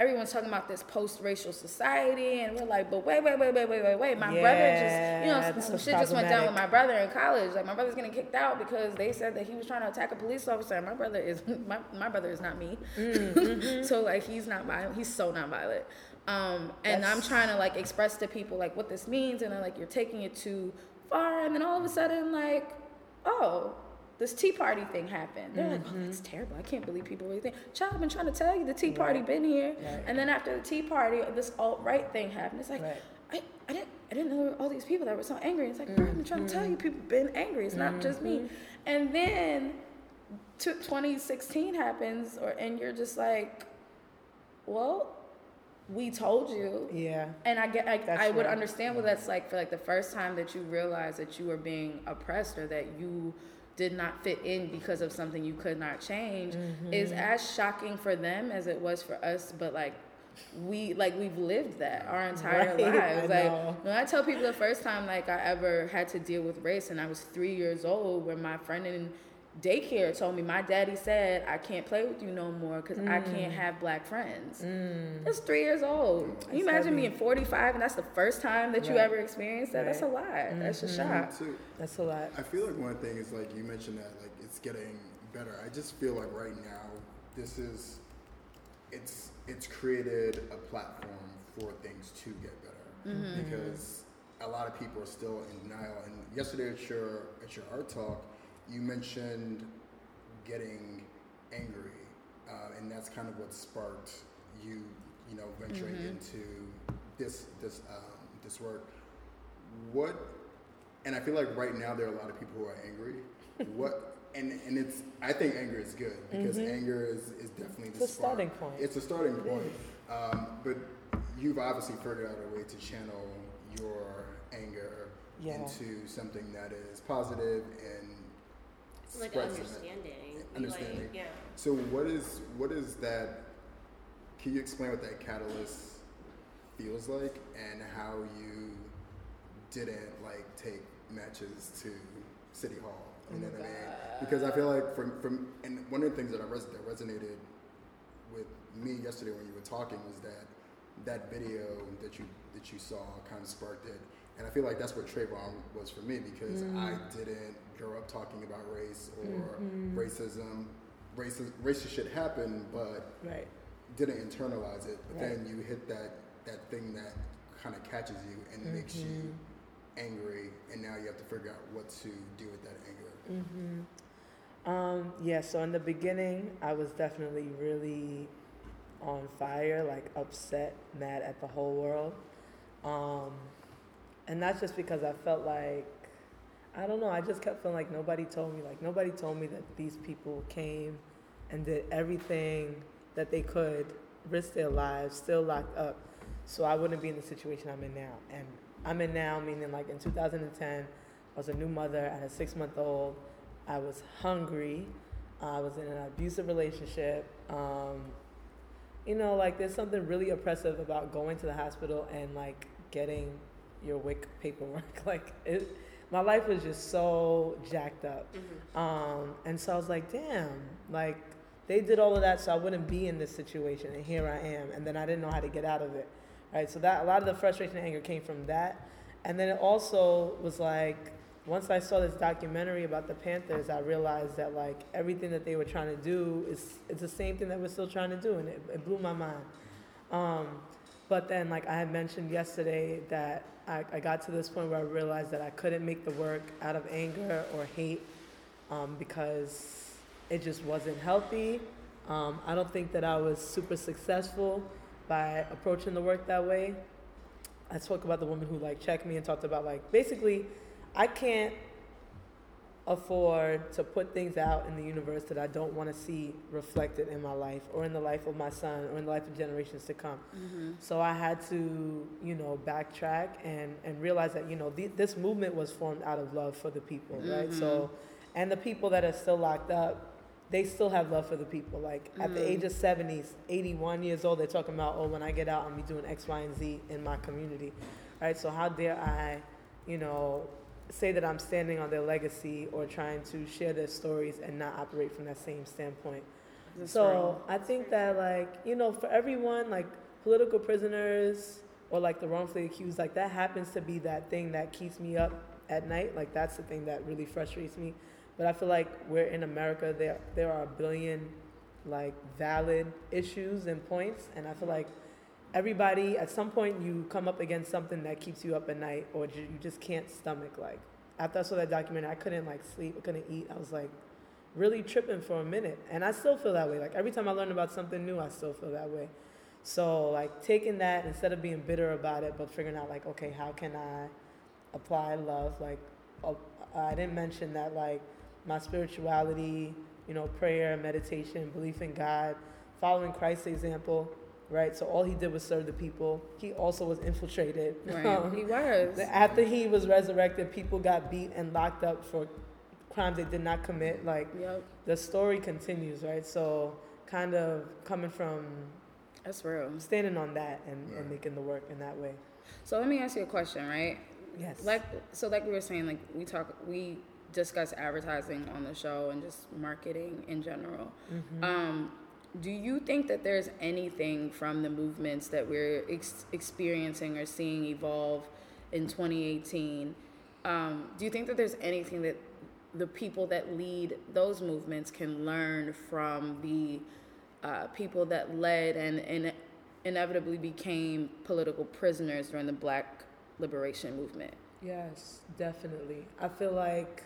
everyone's talking about this post-racial society, and we're like, but wait, wait, wait, wait, wait, wait, wait. My brother just, you know, some, that some was shit just went down with my brother in college. Like my brother's getting kicked out because they said that he was trying to attack a police officer. And my brother is my, my brother is not me. Mm, so like he's not violent. He's so not violent. Um, and I'm trying to like express to people like what this means, and they're like, you're taking it too far, and then all of a sudden like oh, this Tea Party thing happened. They're like, oh, mm-hmm. that's terrible. I can't believe people really think. Child, I've been trying to tell you the Tea Party Right. been here. Right. And then after the Tea Party, this alt right thing happened. It's like, Right. I, I didn't I didn't know there were all these people that were so angry. It's like, bro, I've been trying to tell you, mm-hmm. people been angry. It's not just me. Mm-hmm. And then to 2016 happens, or and you're just like, well, we told you. Yeah. And I get, I, I would right. understand what that's like for like the first time that you realize that you were being oppressed or that you did not fit in because of something you could not change Mm-hmm. is as shocking for them as it was for us. But like, we like we've lived that our entire Right, lives. I like know. when I tell people the first time like I ever had to deal with race, and I was three years old, where my friend in daycare told me my daddy said I can't play with you no more because I Mm. can't have black friends. Mm. That's three years old. Can you imagine heavy. being 45 and that's the first time that you ever experienced that? That's a lot. That's a mm-hmm. shock. So That's a lot. I feel like one thing is like you mentioned that like it's getting better. I just feel like right now this is it's it's created a platform for things to get better mm-hmm. because a lot of people are still in denial. And yesterday at your at your art talk, you mentioned getting angry, uh, and that's kind of what sparked you you know venturing into this this um, this work. What and I feel like right now there are a lot of people who are angry. what and and it's I think anger is good because anger is, is definitely the Mm-hmm. It's a spark. starting point. It's a starting point. Um, but you've obviously figured out a way to channel your anger Yeah. into something that is positive and like understanding. You, Understanding. Like, yeah. So what is what is that? Can you explain what that catalyst feels like and how you didn't like take matches to City Hall? You know what I mean? Because I feel like from from and one of the things that I res- that resonated with me yesterday when you were talking was that that video that you that you saw kind of sparked it. And I feel like that's what Trayvon was for me because I mm. didn't grow up talking about race or racism. Racist, racist shit happened, but Right. didn't internalize it. But Right. then you hit that that thing that kind of catches you and makes you angry, and now you have to figure out what to do with that anger. Um, yeah, so in the beginning, I was definitely really on fire, like upset, mad at the whole world. Um, and that's just because I felt like, I don't know, I just kept feeling like nobody told me, like, nobody told me that these people came and did everything that they could, risk their lives, still locked up, so I wouldn't be in the situation I'm in now. And I'm in now, meaning like in 2010, I was a new mother, I had a six month old. I was hungry. I was in an abusive relationship. Um, you know, like there's something really oppressive about going to the hospital and like getting your WIC paperwork. like it, my life was just so jacked up. Um, and so I was like, damn, like they did all of that so I wouldn't be in this situation, and here I am. And then I didn't know how to get out of it, right? So that a lot of the frustration and anger came from that. And then it also was like once I saw this documentary about the Panthers, I realized that like everything that they were trying to do is it's the same thing that we're still trying to do, and it, it blew my mind. Um, but then, like I had mentioned yesterday, that I, I got to this point where I realized that I couldn't make the work out of anger or hate um, because it just wasn't healthy. Um, I don't think that I was super successful by approaching the work that way. I spoke about the woman who like checked me and talked about like basically, I can't afford to put things out in the universe that I don't want to see reflected in my life or in the life of my son or in the life of generations to come. Mm-hmm. So I had to, you know, backtrack and, and realize that, you know, the, this movement was formed out of love for the people, right? So, mm-hmm. and the people that are still locked up, they still have love for the people. Like at the mm-hmm. age of 70s, 81 years old, they're talking about, oh, when I get out, I'm be doing X, Y, and Z in my community, right? So how dare I, you know, say that I'm standing on their legacy or trying to share their stories and not operate from that same standpoint. so I think that like you know for everyone like political prisoners or like the wrongfully accused like that happens to be that thing that keeps me up at night like that's the thing that really frustrates me. But I feel like we're in America there there are a billion like valid issues and points and I feel like everybody at some point you come up against something that keeps you up at night or you just can't stomach like after I saw that documentary, I couldn't like sleep, I couldn't eat. I was like really tripping for a minute, and I still feel that way. Like every time I learn about something new, I still feel that way. So like taking that instead of being bitter about it, but figuring out like, okay, how can I apply love? Like, uh, I didn't mention that like my spirituality, you know, prayer, meditation, belief in God, following Christ's example, right? So all he did was serve the people. He also was infiltrated. Right. Um, he was. after he was resurrected, people got beat and locked up for crimes they did not commit. Like Yep. the story continues, right? So kind of coming from That's real. standing on that and, and making the work in that way. So let me ask you a question, right? Yes. Like so like we were saying, like we talk we discuss advertising on the show and just marketing in general. Mhm. Um, do you think that there's anything from the movements that we're ex- experiencing or seeing evolve in 2018? Um, do you think that there's anything that the people that lead those movements can learn from the uh, people that led and, and inevitably became political prisoners during the Black liberation movement? Yes, definitely. I feel like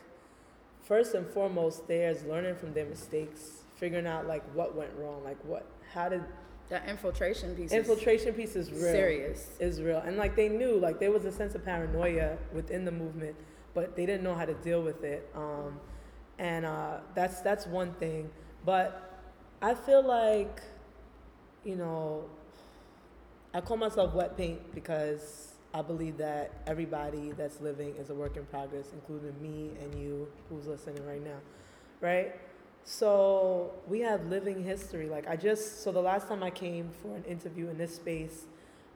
first and foremost, there's learning from their mistakes, figuring out like what went wrong, like what, how did That infiltration piece infiltration piece is is real. serious. is real. And like they knew, like there was a sense of paranoia within the movement, but they didn't know how to deal with it. Um, and uh, that's that's one thing. But I feel like, you know, I call myself wet paint because I believe that everybody that's living is a work in progress, including me and you who's listening right now, right? So we have living history. Like I just so the last time I came for an interview in this space,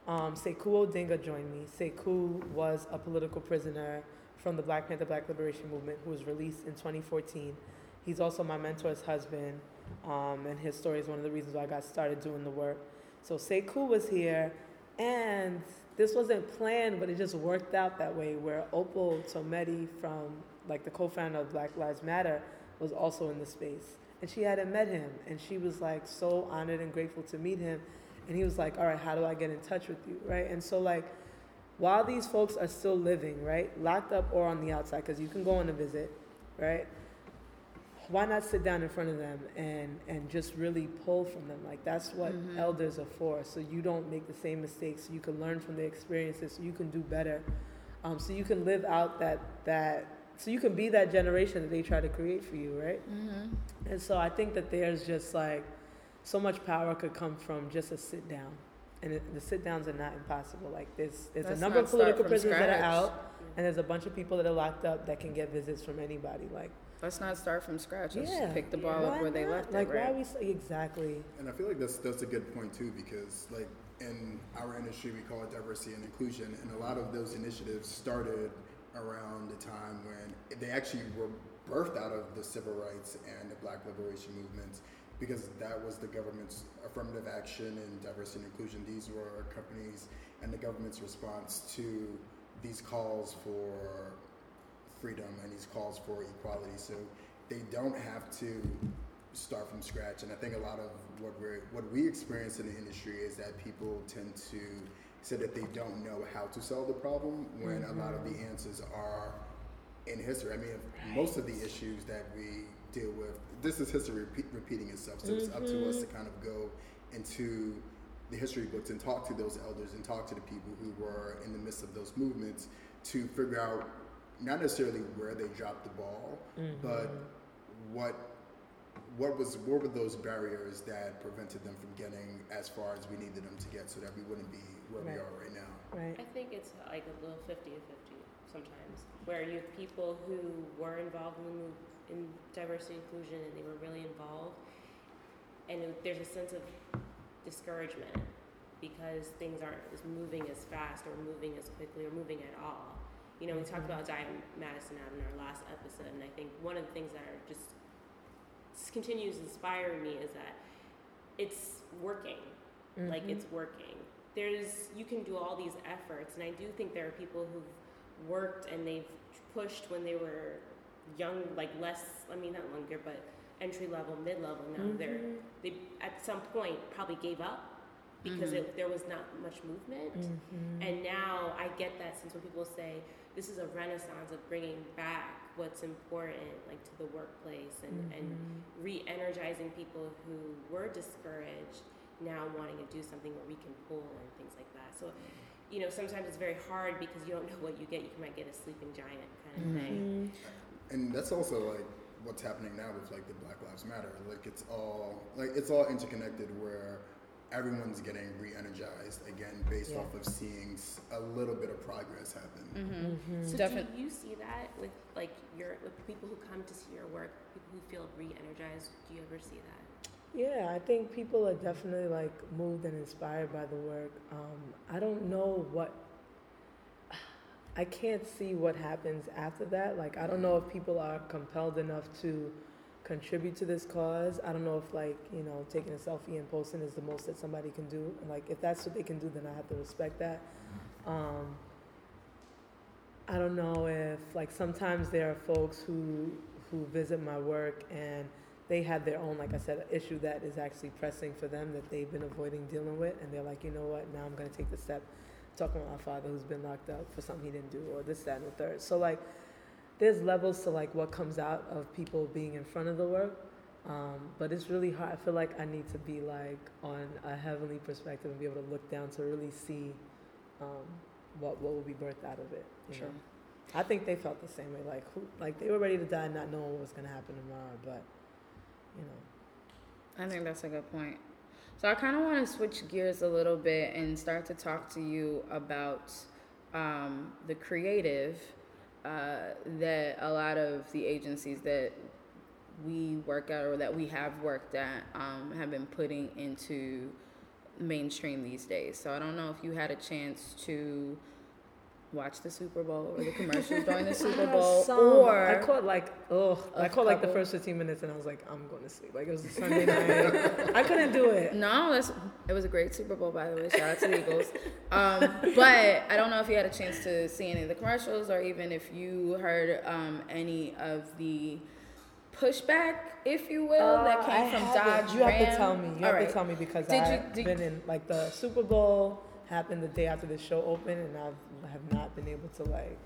um, Sekou Odinga joined me. Sekou was a political prisoner from the Black Panther Black Liberation Movement who was released in 2014. He's also my mentor's husband, um, and his story is one of the reasons why I got started doing the work. So Sekou was here, and this wasn't planned, but it just worked out that way. Where Opal Tometi from like the co-founder of Black Lives Matter was also in the space, and she hadn't met him, and she was like so honored and grateful to meet him. And he was like, "All right, how do I get in touch with you?" Right? And so like, while these folks are still living, right, locked up or on the outside, because you can go on a visit, right? Why not sit down in front of them and and just really pull from them? Like that's what Mhm. elders are for, so you don't make the same mistakes. So you can learn from their experiences, so you can do better. Um, so you can live out that that. So you can be that generation that they try to create for you, right? Mm-hmm. And so I think that there's just like so much power could come from just a sit down. And it, the sit downs are not impossible. Like there's there's Let's a number of political from prisoners that are out, and there's a bunch of people that are locked up that can get visits from anybody. Like Let's not start from scratch. Let's Yeah. pick the ball up why where they left Like it. why Right? we say exactly? And I feel like that's that's a good point too because like in our industry we call it diversity and inclusion, and a lot of those initiatives started around the time when they actually were birthed out of the civil rights and the Black liberation movements because that was the government's affirmative action and diversity and inclusion. These were companies and the government's response to these calls for freedom and these calls for equality. So they don't have to start from scratch. And I think a lot of what we what we experience in the industry is that people tend to say that they don't know how to solve the problem when a lot of the mm-hmm. answers are in history. I mean, if most of the issues that we deal with, this is history repeat, repeating itself. So it's up to us to mm-hmm. kind of go into the history books and talk to those elders and talk to the people who were in the midst of those movements to figure out not necessarily where they dropped the ball, but mm-hmm. what what was what were those barriers that prevented them from getting as far as we needed them to get so that we wouldn't be where we Right. are right now. Right. I think it's like a little 50 to 50 sometimes, where you have people who were involved in, the move, in diversity inclusion and they were really involved, and it- there's a sense of discouragement because things aren't as moving as fast or moving as quickly or moving at all. You know, we talked about Diane Madison Ave in our last episode, and I think one of the things that are just s- continues inspiring me is that it's working like Mhm. it's working. There's you can do all these efforts, and I do think there are people who've worked and they've pushed when they were young, like less. I mean, not younger, but entry level, mid level. Now they're Mhm. they at some point probably gave up because Mhm. it, there was not much movement. Mhm. And now I get that since when people say this is a renaissance of bringing back what's important, like to the workplace, and and Mm-hmm. re-energizing people who were discouraged now wanting to do something where we can pull and things like that. So, you know, sometimes it's very hard because you don't know what you get. You might get a sleeping giant kind of Mm-hmm. thing. and that's also like what's happening now with like the Black Lives Matter. Like it's all like it's all interconnected where everyone's getting re-energized again based Yeah. off of seeing a little bit of progress happen. Mm-hmm. So Definite- do you see that with like your with people who come to see your work, people who feel re-energized? Do you ever see that? Yeah, I think people are definitely like moved and inspired by the work. Um, I don't know what. I can't see what happens after that. Like, I don't know if people are compelled enough to contribute to this cause. I don't know if like you know taking a selfie and posting is the most that somebody can do. And like, if that's what they can do, then I have to respect that. Um, I don't know if like sometimes there are folks who who visit my work and they had their own, like I said, issue that is actually pressing for them that they've been avoiding dealing with, and they're like, you know what, now I'm gonna take the step, talking with my father who's been locked up for something he didn't do, or this, that, and the third. So like, there's levels to like what comes out of people being in front of the work, um, but it's really hard. I feel like I need to be like on a heavenly perspective and be able to look down to really see um, what what will be birthed out of it. Sure. know? I think they felt the same way. Like who, like they were ready to die, not knowing what was gonna happen tomorrow. But you know, I think that's a good point. So I kind of want to switch gears a little bit and start to talk to you about um, the creative uh, that a lot of the agencies that we work at or that we have worked at um, have been putting into mainstream these days. So I don't know if you had a chance to watch the Super Bowl or the commercials during the Super Bowl Some. or I caught like oh, I a caught like the first 15 minutes, and I was like, I'm going to sleep. Like it was a Sunday night. I couldn't do it. No, that's it was a great Super Bowl by the way. Shout out to the Eagles. Um, but I don't know if you had a chance to see any of the commercials or even if you heard um, any of the pushback, if you will, that Uh, came I from haven't. Dodge You have Ram. to tell me. You All have right. to tell me because Did I've did- been in like the Super Bowl happened the day after the show opened, and I've have not been able to like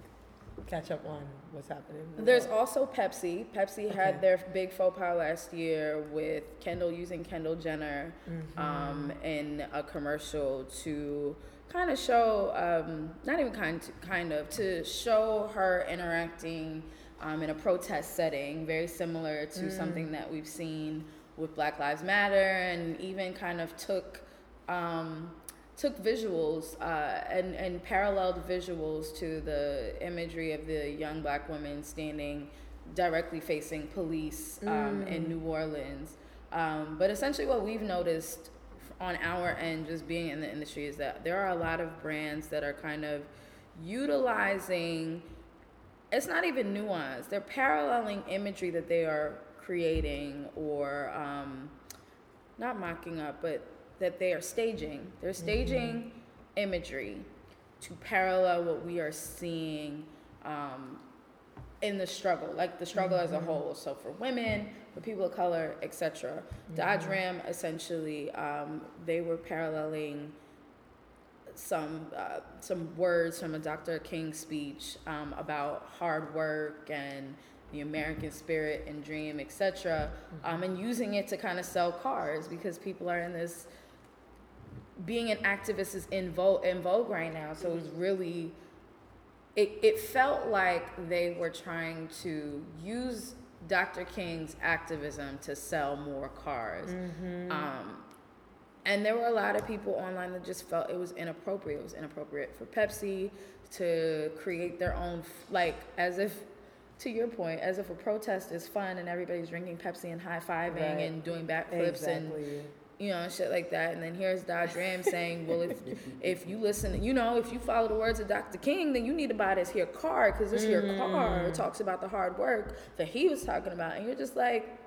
catch up on what's happening. There's also Pepsi. Pepsi Okay. had their big faux pas last year with Kendall using Kendall Jenner Mm-hmm. um, in a commercial to kind of show, um, not even kind, kind of, to show her interacting um, in a protest setting, very similar to something that we've seen with Black Lives Matter, and even kind of took. Um, took visuals uh, and, and paralleled visuals to the imagery of the young black women standing directly facing police um, in New Orleans. Um, but essentially, what we've noticed on our end, just being in the industry, is that there are a lot of brands that are kind of utilizing it's not even nuance. They're paralleling imagery that they are creating or um, not mocking up, but that they are staging. They're staging imagery to parallel what we are seeing um, in the struggle, like the struggle as a whole. So for women, for people of color, etc. Dodge Ram essentially they they were paralleling some uh, some words from a Dr. King speech um, about hard work and the American spirit and dream, etc., um, and using it to kind of sell cars because people are in this. Being an activist is in vogue, in vogue right now, so it's really. It, it felt like they were trying to use Dr. King's activism to sell more cars. Um, and there were a lot of people online that just felt it was inappropriate. It was inappropriate for Pepsi to create their own, like, as if, to your point, as if a protest is fun and everybody's drinking Pepsi and high fiving Right. and doing backflips and exactly. You know, and shit like that. And then here's Dodge Ram saying, well, if if you listen, you know, if you follow the words of Dr. King, then you need to buy this here car because this here car talks about the hard work that he was talking about. And you're just like,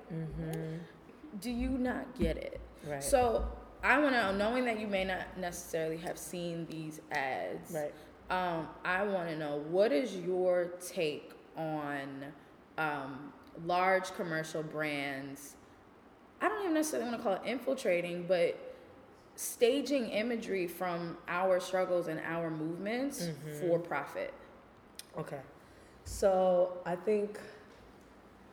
do you not get it? Right. So I want to know, knowing that you may not necessarily have seen these ads, Right. um, I want to know what is your take on um, large commercial brands? I don't even necessarily want to call it infiltrating, but staging imagery from our struggles and our movements for profit. Okay. So I think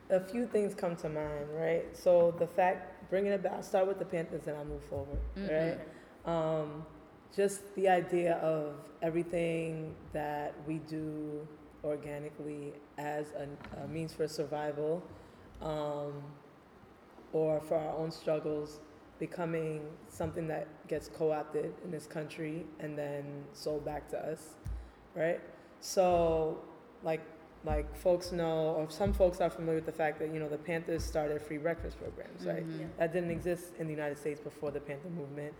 a few things come to mind, right? So the fact, bringing it back, I'll start with the Panthers and I'll move forward, right? Um, just the idea of everything that we do organically as a, a means for survival um, or for our own struggles becoming something that gets co-opted in this country and then sold back to us right so like like folks know or some folks are familiar with the fact that you know the panthers started free breakfast programs right Mhm. Yeah. that didn't exist in the united states before the panther movement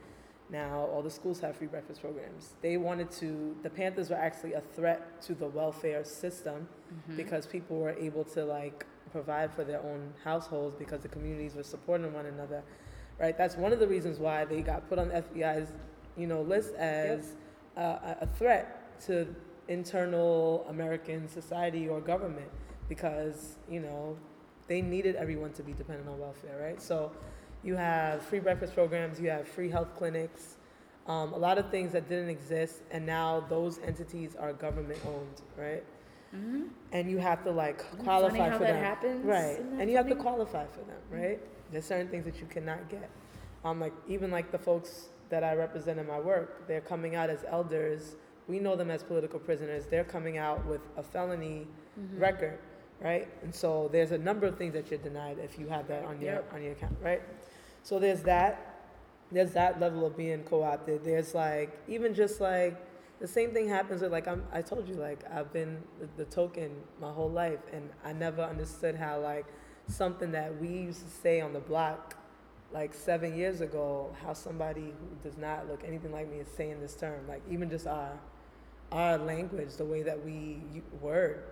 now all the schools have free breakfast programs they wanted to the panthers were actually a threat to the welfare system Mhm. because people were able to like provide for their own households because the communities were supporting one another right? That's one of the reasons why they got put on the fbi's you know list as a, a- a threat to internal american society or government because you know they needed everyone to be dependent on welfare right? So you have free breakfast programs you have free health clinics um, a lot of things that didn't exist and now those entities are government owned right Mhm. and you have to like qualify funny for that them. happens? Right. And you have to qualify for them, right? There's certain things that you cannot get. Um, like even like the folks that I represent in my work, they're coming out as elders. We know them as political prisoners. They're coming out with a felony Mhm. record, right? And so there's a number of things that you're denied if you have that on your Yep. on your account, right? So there's that. There's that level of being co-opted. There's like even just like the same thing happens with like I'm, I told you like I've been the, the token my whole life and I never understood how like something that we used to say on the block like seven years ago how somebody who does not look anything like me is saying this term. Like even just our our language the way that we word.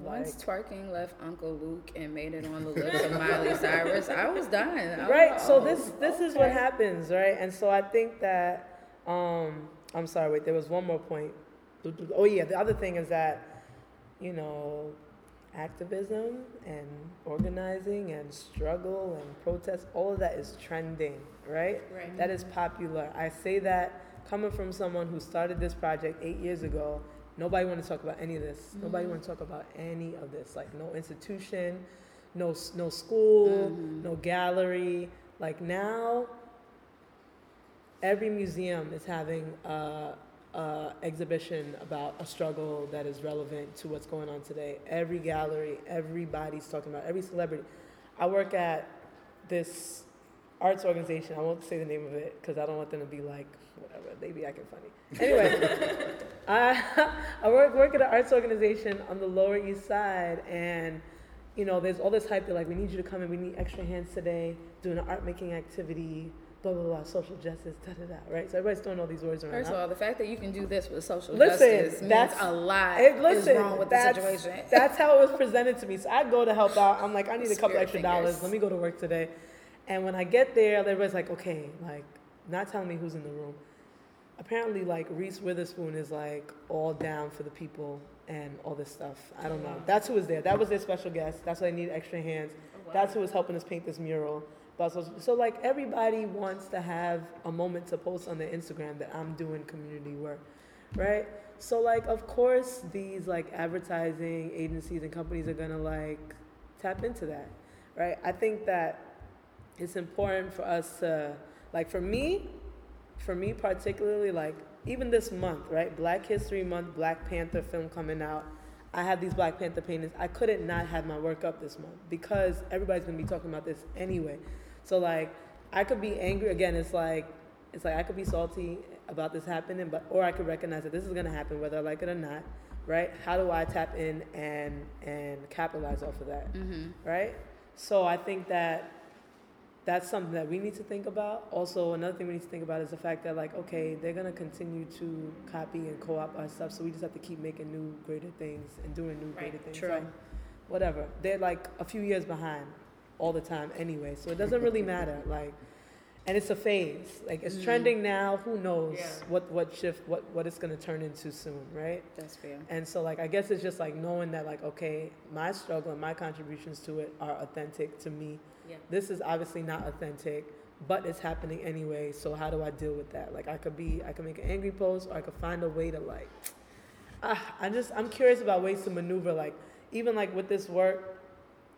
Once twerking left Uncle Luke and made it on the lips of Miley Cyrus, I was dying. I right like, so oh, this this is what happens right? And so i think that um i'm sorry wait there was one more point oh yeah the other thing is that you know activism and organizing and struggle and protest all of that is trending right Right. that is popular i say that coming from someone who started this project eight years ago nobody want to talk about any of this nobody Mhm. want to talk about any of this like no institution no no school Mhm. no gallery like now every museum is having a, a exhibition about a struggle that is relevant to what's going on today. Every gallery everybody's talking about every celebrity. I work at this arts organization. I won't say the name of it because i don't want them to be like whatever they be acting funny. Anyway I, I work, work at an arts organization on the Lower East Side, and you know, there's all this hype. They're like, we need you to come in. We need extra hands today, doing an art making activity, blah blah blah, social justice, da da da. Right? So everybody's throwing all these words around. First of all, the fact that you can do this with social Listen, justice means that's- a lot Hey, listen, is wrong with the situation. that's how it was presented to me. So I go to help out. I'm like, I need a couple Spirit extra fingers. dollars. Let me go to work today. And when I get there, everybody's like, okay, like, not telling me who's in the room. Apparently, like, Reese Witherspoon is like all down for the people and all this stuff. I don't know. That's who was there. That was their special guest. That's why I need extra hands. Oh. That's who was helping us paint this mural. But so, so like everybody wants to have a moment to post on their Instagram that I'm doing community work, right? So like of course these like advertising agencies and companies are gonna like tap into that, right? I think that it's important for us to like for me, for me particularly like even this month, right? Black History Month, Black Panther film coming out. I have these Black Panther paintings. I couldn't not have my work up this month because everybody's gonna be talking about this anyway. So like I could be angry again, it's like it's like I could be salty about this happening, but or I could recognize that this is gonna happen whether I like it or not, right? How do I tap in and and capitalize off of that? hmm right? So I think that that's something that we need to think about. Also, another thing we need to think about is the fact that, like, okay, they're gonna continue to copy and co-op our stuff, so we just have to keep making new, greater things and doing new, Right, greater things. true. Like, whatever. They're like a few years behind all the time anyway, so it doesn't really matter. Like, and it's a phase. Like, it's Mhm. trending now. Who knows Yeah. what what shift what what it's gonna turn into soon, right? That's fair. And so, like, I guess it's just like knowing that, like, okay, my struggle and my contributions to it are authentic to me. Yeah. This is obviously not authentic, but it's happening anyway. So how do I deal with that? Like, I could be, I could make an angry post, or I could find a way to like, ah, I just I'm curious about ways to maneuver. Like even like with this work,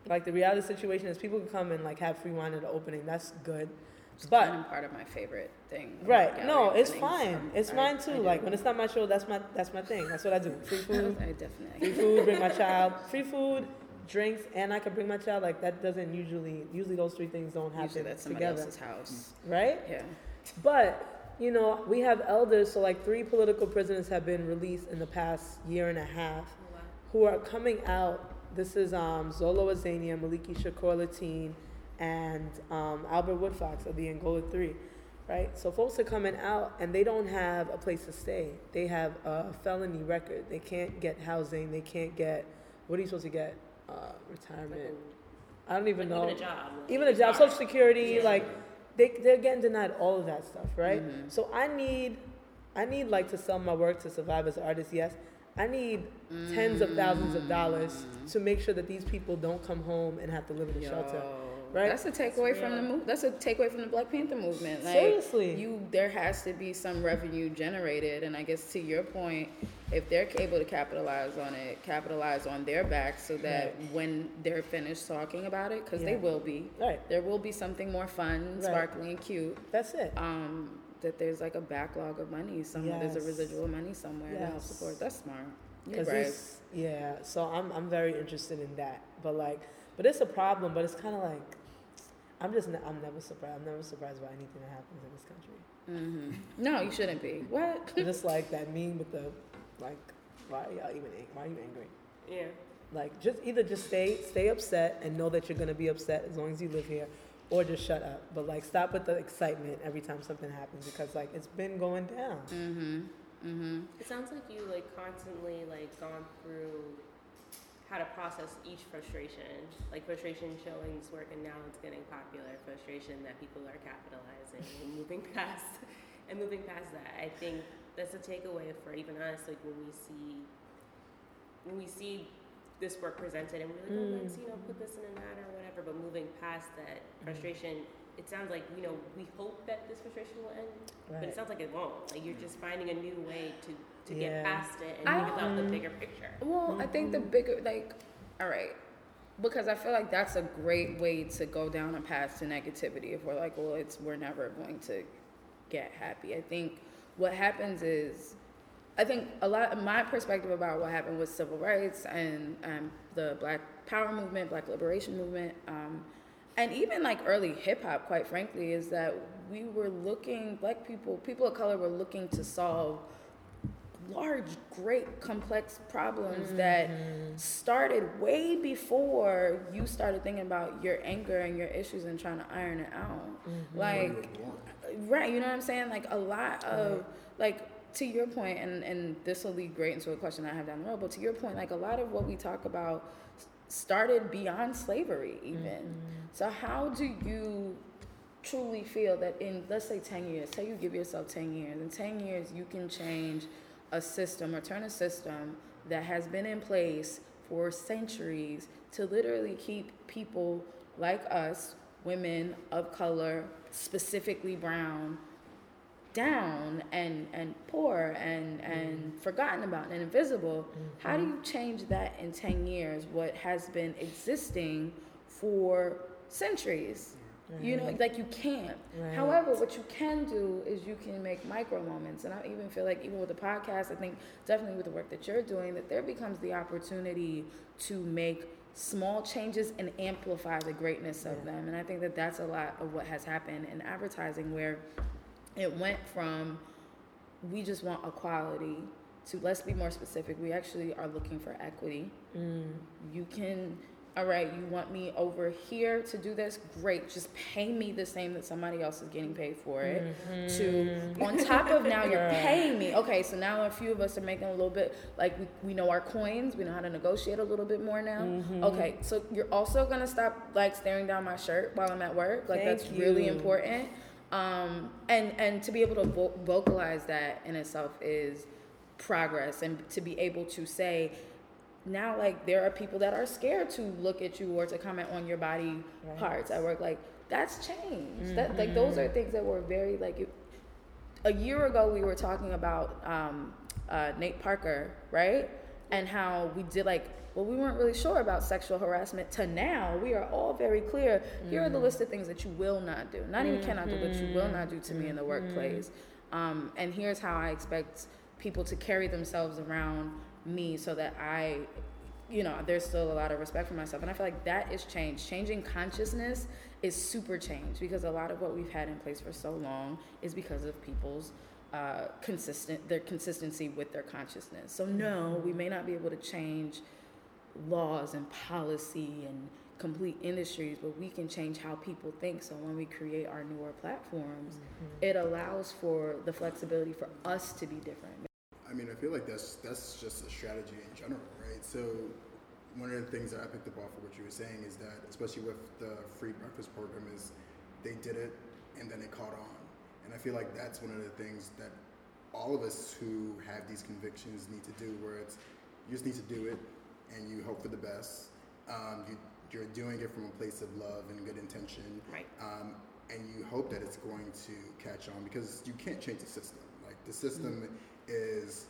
like the reality situation is people can come and like have free wine at the opening. That's good. It's But kind of part of my favorite thing. right, no, it's fine. Um, It's I- fine too. Like when it's not my show, that's my that's my thing. That's what I do. Free food, I definitely. free food. Bring my child. Free food, drinks, and I could bring my child. Like that doesn't usually usually those three things don't happen Usually that's somebody together, else's house. right? Yeah. But, you know, we have elders, so like three political prisoners have been released in the past year and a half who are coming out. This is um, Zolo Azania, Maliki Shakur Latine, and um, Albert Woodfox of the Angola Three, right? So folks are coming out and they don't have a place to stay. They have a felony record. They can't get housing. They can't get, what are you supposed to get? Uh, retirement. I don't even know Even a job. even a job, social security, Yeah. like they they're getting denied all of that stuff, right? Mhm. So I need I need like to sell my work to survive as an artist, yes. I need tens of thousands of dollars to make sure that these people don't come home and have to live in a shelter. Right? That's a takeaway from the real. move. That's a takeaway from the Black Panther movement. Like, Seriously. you there has to be some revenue generated, and I guess to your point, if they're able to capitalize on it, capitalize on their back, so that Right. when they're finished talking about it, because they will be, Right. there will be something more fun, Right. sparkly, and cute. That's it. Um, that there's like a backlog of money somewhere. There's a residual money somewhere to help support. That's smart. You Because brave. this, yeah. So I'm I'm very interested in that, but like, but it's a problem. But it's kind of like, I'm just ne- I'm never surprised. I'm never surprised by anything that happens in this country. hmm No, you shouldn't be. What? just like that meme with the, like, why are y'all even why are you angry? Yeah. Like, just either just stay stay upset and know that you're gonna be upset as long as you live here, or just shut up. But like, stop with the excitement every time something happens because like it's been going down. Mm-hmm. Mm-hmm. It sounds like you like constantly like gone through how to process each frustration. Like frustration showing this work and now it's getting popular. Frustration that people are capitalizing and moving past and moving past that. I think that's a takeaway for even us, like when we see when we see this work presented and we're like, oh let's, mm. you know, put this in a matter or whatever, but moving past that mm. frustration, it sounds like, you know, we hope that this frustration will end, but it sounds like it won't. Like you're mm. just finding a new way to, to Yeah. get past it and I think about the bigger picture. Well, I think the mm-hmm. bigger, like, all right, because I feel like that's a great way to go down a path to negativity. If we're like, well, it's we're never going to get happy. I think what happens is, I think a lot. Of my perspective about what happened with civil rights and um, the Black Power movement, Black Liberation movement, um, and even like early hip hop, quite frankly, is that we were looking, Black people, people of color, were looking to solve large, great, complex problems that started way before you started thinking about your anger and your issues and trying to iron it out. Like, right, you know what I'm saying? Like, a lot of, like, to your point, and, and this will lead great into a question I have down the road, but to your point, like, a lot of what we talk about started beyond slavery, even. Mm-hmm. So, how do you truly feel that in let's say 10 years say you give yourself 10 years in 10 years you can change a system or turn a system that has been in place for centuries to literally keep people like us women of color specifically brown down and and poor and and mm. forgotten about and invisible how do you mm-hmm. change that in 10 years what has been existing for centuries? You know like you can't. Right. however what you can do is you can make micro moments and i even feel like even with the podcast i think definitely with the work that you're doing that there becomes the opportunity to make small changes and amplify the greatness of them and i think that that's a lot of what has happened in advertising where it went from we just want equality to let's be more specific we actually are looking for equity. Mm. You can all right you want me over here to do this? Great just pay me the same that somebody else is getting paid for it mm-hmm. to on top of now you're paying me. Okay so now a few of us are making a little bit like we, we know our coins we know how to negotiate a little bit more now. Mm-hmm. Okay so you're also gonna stop like staring down my shirt while i'm at work like that's Thank really important um, and and to be able to vo- vocalize that in itself is progress and to be able to say now like there are people that are scared to look at you or to comment on your body Right. parts at work like that's changed that like those are things that were very like it, a year ago we were talking about um, uh, Nate Parker, right? And how we did like, well, we weren't really sure about sexual harassment. To now, we are all very clear. Here are the list of things that you will not do. Not even cannot do, but you will not do to me in the workplace. Um, and here's how I expect people to carry themselves around me so that I, you know, there's still a lot of respect for myself. And I feel like that is change. Changing consciousness is super change because a lot of what we've had in place for so long is because of people's uh, consistent their consistency with their consciousness. So no, we may not be able to change laws and policy and complete industries, but we can change how people think. So when we create our newer platforms, mm-hmm. it allows for the flexibility for us to be different. I mean, I feel like that's that's just a strategy in general, right? So one of the things that I picked up off of what you were saying is that, especially with the free breakfast program, is they did it and then it caught on, and I feel like that's one of the things that all of us who have these convictions need to do, where it's you just need to do it and you hope for the best. Um, you you're doing it from a place of love and good intention, Right. um, and you hope that it's going to catch on because you can't change the system. Like the system is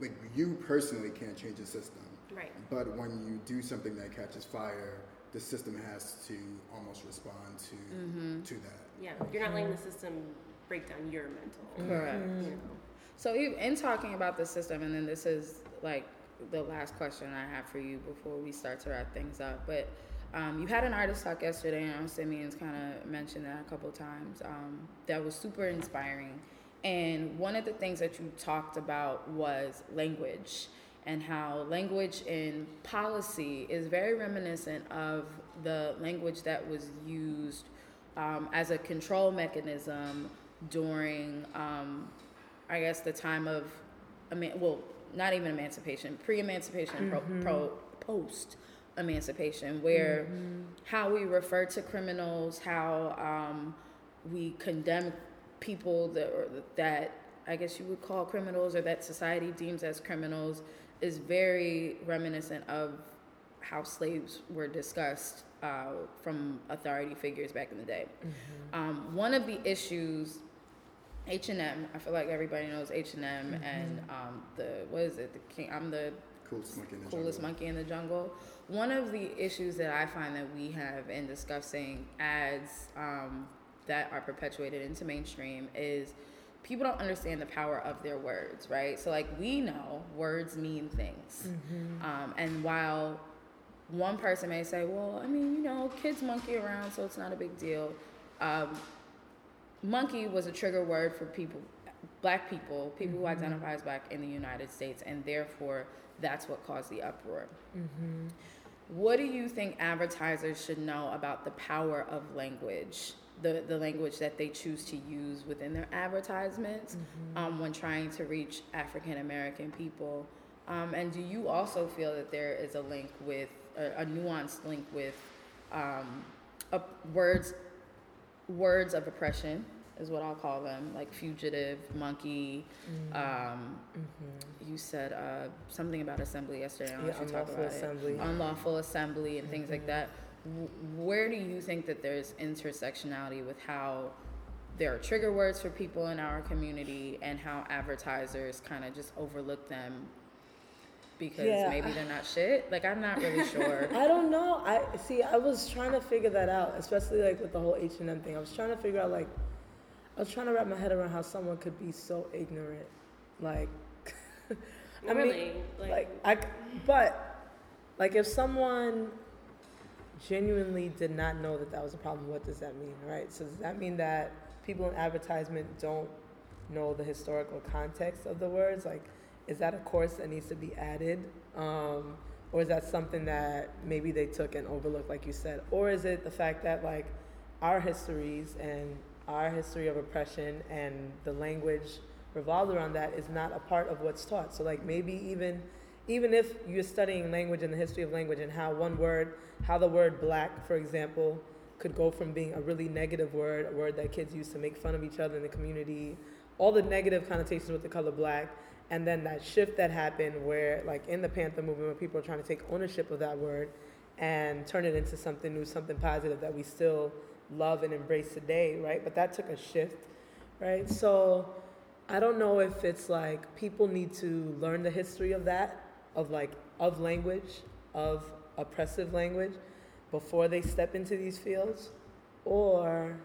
like you personally can't change the system, Right. but when you do something that catches fire, the system has to almost respond to to that. Yeah. You're not letting the system break down your mental. Correct. You know. So in talking about the system, and then this is like the last question I have for you before we start to wrap things up. But um, you had an artist talk yesterday, and Simeon's kind of mentioned that a couple times. Um, that was super inspiring. And one of the things that you talked about was language and how language in policy is very reminiscent of the language that was used um, as a control mechanism during, um, I guess, the time of, eman- well, not even emancipation, pre-emancipation, pro, pro, post-emancipation, where how we refer to criminals, how um, we condemn people that, or that I guess you would call criminals or that society deems as criminals is very reminiscent of how slaves were discussed uh, from authority figures back in the day. Um, one of the issues, H and M. I feel like everybody knows H and M and um, the what is it? The king. I'm the Coolest monkey in the coolest jungle. monkey in the jungle. One of the issues that I find that we have in discussing ads um, that are perpetuated into mainstream is people don't understand the power of their words, right? So, like, we know words mean things. Um, and while one person may say, well, I mean, you know, kids monkey around, so it's not a big deal. Um, monkey was a trigger word for people, black people, people who identify as black in the United States, and therefore that's what caused the uproar. What do you think advertisers should know about the power of language, the, the language that they choose to use within their advertisements um, when trying to reach African American people? Um, and do you also feel that there is a link with, a, a nuanced link with um, a, words, words of oppression, is what I'll call them, like fugitive, monkey. Um, You said uh, something about assembly yesterday. I Yeah, if you talk unlawful about assembly. It. Unlawful assembly and things like that. W- where do you think that there's intersectionality with how there are trigger words for people in our community and how advertisers kind of just overlook them because Yeah. maybe they're not shit? Like, I'm not really sure. I don't know. I see. I was trying to figure that out, especially like with the whole H and M thing. I was trying to figure out like, I was trying to wrap my head around how someone could be so ignorant. Like, I really, mean, like, like I, but like if someone genuinely did not know that that was a problem, what does that mean, right? So does that mean that people in advertisement don't know the historical context of the words? Like, is that a course that needs to be added? Um, or is that something that maybe they took and overlooked, like you said? Or is it the fact that like our histories and our history of oppression and the language revolved around that is not a part of what's taught? So like maybe even even if you're studying language and the history of language and how one word, how the word black, for example, could go from being a really negative word, a word that kids use to make fun of each other in the community, all the negative connotations with the color black, and then that shift that happened where, like in the Panther movement, where people are trying to take ownership of that word and turn it into something new, something positive that we still love and embrace today, right? But that took a shift, right? So I don't know if it's like people need to learn the history of that, of like of language, of oppressive language, before they step into these fields, or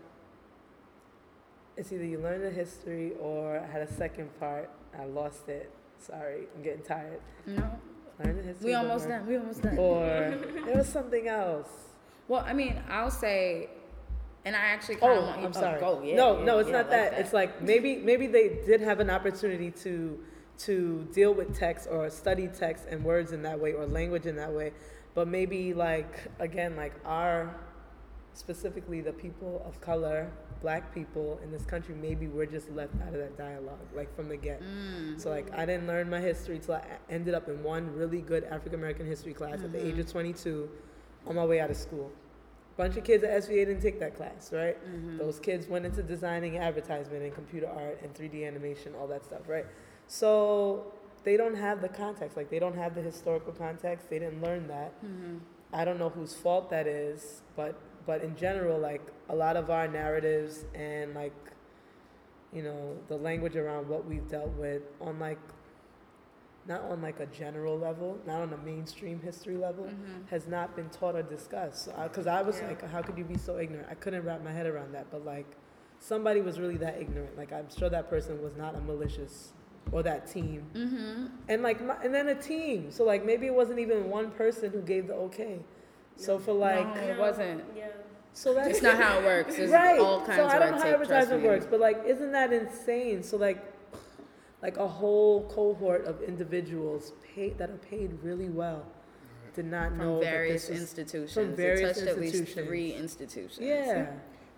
it's either you learn the history or I had a second part. I lost it. Sorry, I'm getting tired. No, Learn the history. we almost done. We almost done. Or there was something else. Well, I mean, I'll say, and I actually kind Oh, want you I'm to sorry. go. Yeah, no, yeah, no, it's yeah, not like that. It's like maybe maybe they did have an opportunity to to deal with text or study text and words in that way or language in that way, but maybe like again like our specifically the people of color, black people in this country, maybe we're just left out of that dialogue like from the get. Mm. So like I didn't learn my history till I ended up in one really good African American history class at the age of 22 on my way out of school. Bunch of kids at SVA didn't take that class, right? Mm-hmm. Those kids went into designing advertisement and computer art and 3D animation, all that stuff, right? So they don't have the context, like they don't have the historical context. They didn't learn that. Mm-hmm. I don't know whose fault that is, but but in general, like a lot of our narratives and like you know the language around what we've dealt with on like not on like a general level, not on a mainstream history level, Mm-hmm. has not been taught or discussed. Because I was Yeah. like, how could you be so ignorant? I couldn't wrap my head around that. But like, somebody was really that ignorant. Like, I'm sure that person was not a malicious or that team. Mm-hmm. And like, my, and then a team. So like, maybe it wasn't even one person who gave the okay. So for like, No, it wasn't. Yeah. so that's It's not how it works. There's right. all kinds so I don't of know how red advertisement works, but like, isn't that insane? So like, like a whole cohort of individuals paid that are paid really well did not know From that various this was, institutions. from various it touched at least institutions. three institutions. yeah.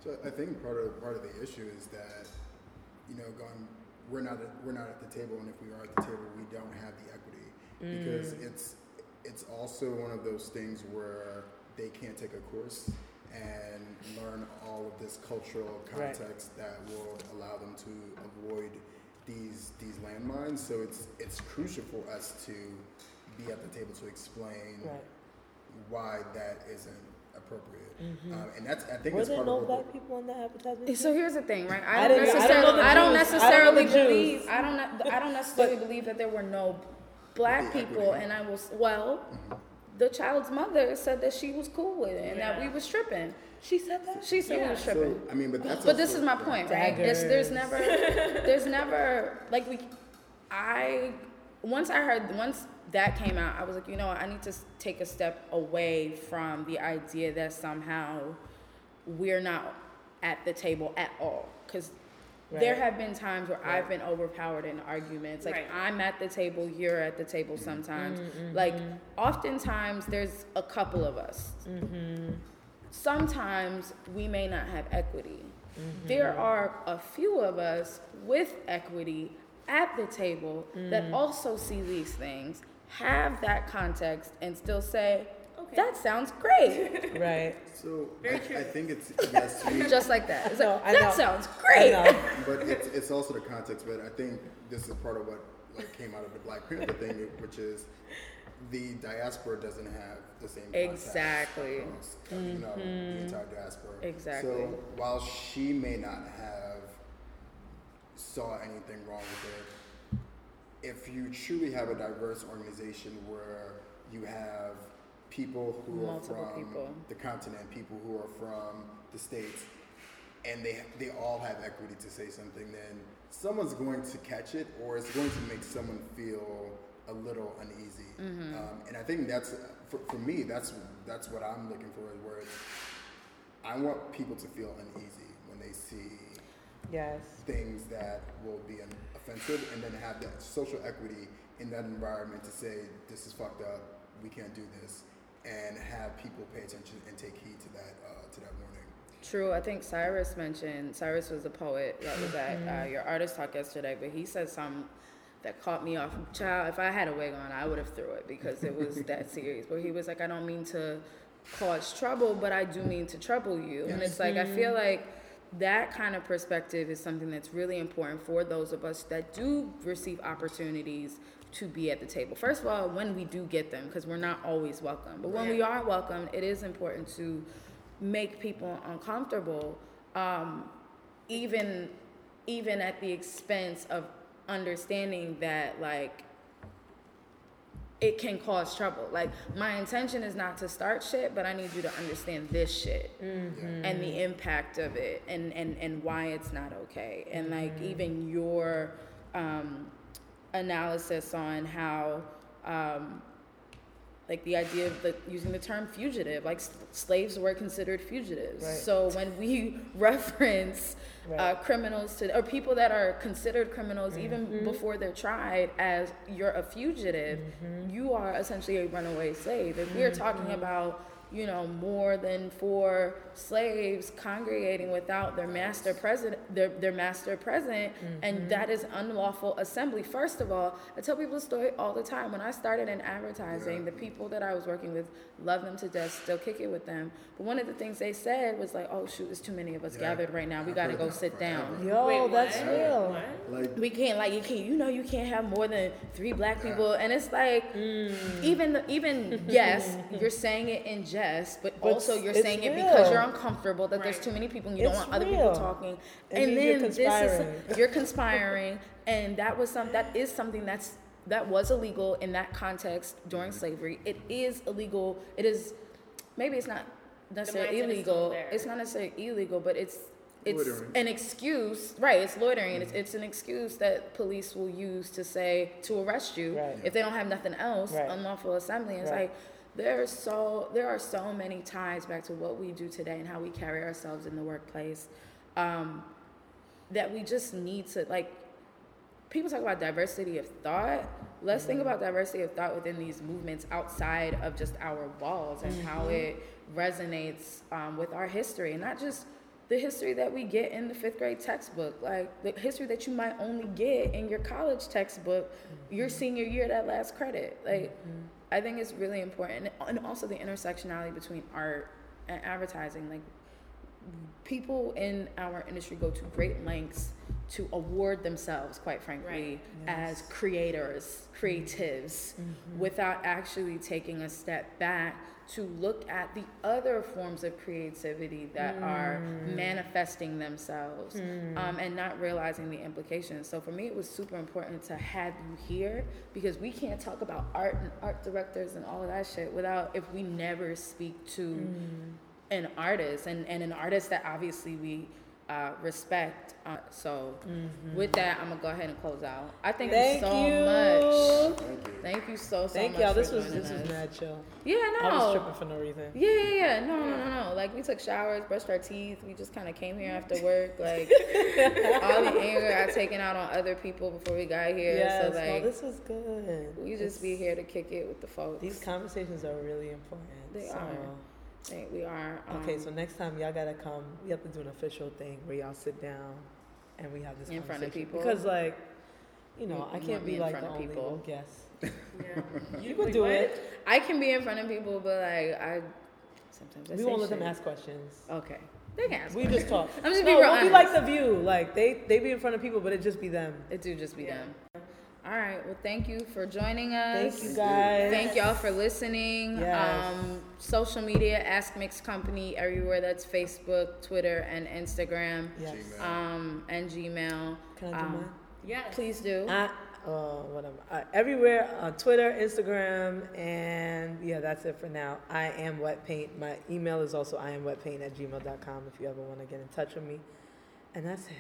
So I think part of part of the issue is that, you know, going we're not at, we're not at the table, and if we are at the table, we don't have the equity because Mm. it's it's also one of those things where they can't take a course and learn all of this cultural Right. context that will allow them to avoid these these landmines. So it's it's crucial for us to be at the table to explain Right. why that isn't appropriate. Mhm. Um, and that's I think Were it's there part no of black people in that advertisement? So here's the thing, right? I I don't didn't- I don't necessarily, I don't I don't necessarily know believe, I don't, I don't necessarily believe that there were no black people, equity. and I was well. Mm-hmm. The child's mother said that she was cool with it and that we Yeah. was tripping. she said that. She said we Yeah. was tripping. So I mean, but that's. But this is my point, right? It's, there's never, there's never like we. I once I heard once that came out, I was like, you know, what, I need to take a step away from the idea that somehow we're not at the table at all, because. There have been times where I've been overpowered in arguments. Like Right. I'm at the table, you're at the table sometimes. Mm, Like mm-hmm. oftentimes there's a couple of us sometimes we may not have equity. There are a few of us with equity at the table that also see these things, have that context, and still say. That sounds great. Right. So Very I, true. I think it's yes, we, Just like that. It's No, like, I that know. sounds I great. know. but it's, it's also the context. But I think this is part of what like came out of the Black Panther thing, which is the diaspora doesn't have the same context Exactly. across, you know, the mm-hmm. entire diaspora. Exactly. So while she may not have saw anything wrong with it, if you truly have a diverse organization where you have people who Multiple are from people. the continent, people who are from the states, and they they all have equity to say something, then someone's going to catch it, or it's going to make someone feel a little uneasy. Mm-hmm. Um, and I think that's for, for me. That's that's what I'm looking for. Is where it's, I want people to feel uneasy when they see Yes. things that will be un- offensive, and then have that social equity in that environment to say this is fucked up. We can't do this, and have people pay attention and take heed to that uh, to that warning. True. I think Cyrus mentioned Cyrus was a poet that was at uh, your artist talk yesterday, but he said something that caught me off. Child, if I had a wig on, I would have threw it because it was that serious. But he was like, I don't mean to cause trouble, but I do mean to trouble you. And it's like I feel like that kind of perspective is something that's really important for those of us that do receive opportunities to be at the table. First of all, when we do get them, because we're not always welcome, but when we are welcome, it is important to make people uncomfortable, um, even even at the expense of understanding that like it can cause trouble. Like my intention is not to start shit, but I need you to understand this shit and the impact of it and and and why it's not okay. And like even your um, analysis on how how like the idea of the, using the term fugitive like s- slaves were considered fugitives Right. so when we reference uh, criminals to or people that are considered criminals even Mm-hmm. before they're tried as you're a fugitive Mm-hmm. you are essentially a runaway slave if we're talking about you know more than four slaves congregating without their master president their, their master present Mm-hmm. and that is unlawful assembly first of all i tell people the story all the time when i started in advertising the people that i was working with love them to death still kick it with them but one of the things they said was like oh shoot there's too many of us Yeah. gathered right now we I've got to go that sit down. Yo, Wait, that's what? real. What? Like we can't like you can't you know you can't have more than three black people and it's like even even yes you're saying it in jest but, But also you're it's saying it because you're uncomfortable that there's too many people and you don't It's want other real. people talking It and then this is you're conspiring and that was some that is something that's that was illegal in that context during mm-hmm. slavery it is illegal it is maybe it's not necessarily mindset is still illegal it's not necessarily illegal but it's it's Loitering. an excuse, right? It's loitering, and it's, mm-hmm. it's an excuse that police will use to say to arrest you Right. if they don't have nothing else. Right. Unlawful assembly. It's Right. like there's so there are so many ties back to what we do today and how we carry ourselves in the workplace um, that we just need to like. People talk about diversity of thought. Let's think about diversity of thought within these movements outside of just our walls and how it resonates um, with our history, and not just the history that we get in the fifth grade textbook, like the history that you might only get in your college textbook, your senior year, that last credit. Like, I think it's really important, and also the intersectionality between art and advertising. Like, people in our industry go to great lengths to award themselves, quite frankly, as creators, creatives, mm-hmm. without actually taking a step back to look at the other forms of creativity that are mm. manifesting themselves mm. um, and not realizing the implications. So for me, it was super important to have you here because we can't talk about art and art directors and all of that shit without if we never speak to mm. an artist. And, and an artist that obviously we uh, respect. Uh, so with that, I'm gonna go ahead and close out. I thank, Thank you so you. much. thank you. Thank you so so Thank much. y'all. for This was joining this was us. mad chill. Yeah, no. I was tripping for no reason. Yeah, yeah, yeah. No, no, no, no. Like we took showers, brushed our teeth. We just kind of came here after work. Like all the anger I taken out on other people before we got here. Yes, so no, like this was good. we just It's- be here to kick it with the folks. These conversations are really important. They so. are. Think we are. Um, Okay, so next time y'all gotta come. We have to do an official thing where y'all sit down and we have this In front of people? Because like, you know, You- I can't be like front the of only people? guest. Yeah. You can do what? it. I can be in front of people, but like I sometimes I we say won't let them shit. ask questions. Okay, they can ask. We just talk. I'm just no, being real we'll be like the view. Like they they be in front of people, but it just be them. It do just be Yeah. them. All right. Well, thank you for joining us. Thank you guys. Thank y'all for listening. Yes. Um, social media, Ask Mix Company, everywhere that's Facebook, Twitter, and Instagram, Yes. Um, and Gmail. Can I do Um, mine? Yes. Please do. I, uh, whatever. Uh, everywhere on Twitter, Instagram, and yeah, that's it for now. I am wet paint. My email is also I am wet paint at gmail.com if you ever want to get in touch with me. And that's it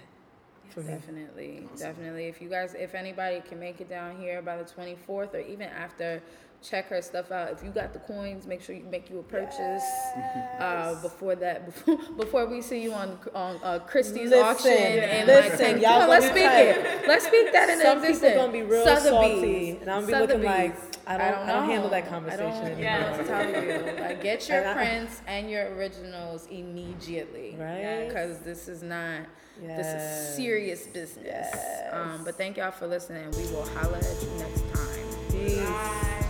for me. Definitely, definitely. If you guys, if anybody can make it down here by the 24th or even after, check her stuff out. If you got the coins, make sure you make you a purchase uh, before that. Before, before we see you on on uh, Christie's Listen, auction and listen, like, y'all let's speak it. Let's speak that into Some people existence. gonna be real Sotheby's. salty, and I'm gonna be looking like Sotheby's. I don't, I don't, handle that conversation I don't, anymore. Yeah. I'm telling you, like get your And I- prints and your originals immediately, Right? Because this is not. This is serious business. Yes. Um, but thank y'all for listening. We will holla at you next time. Peace. Bye.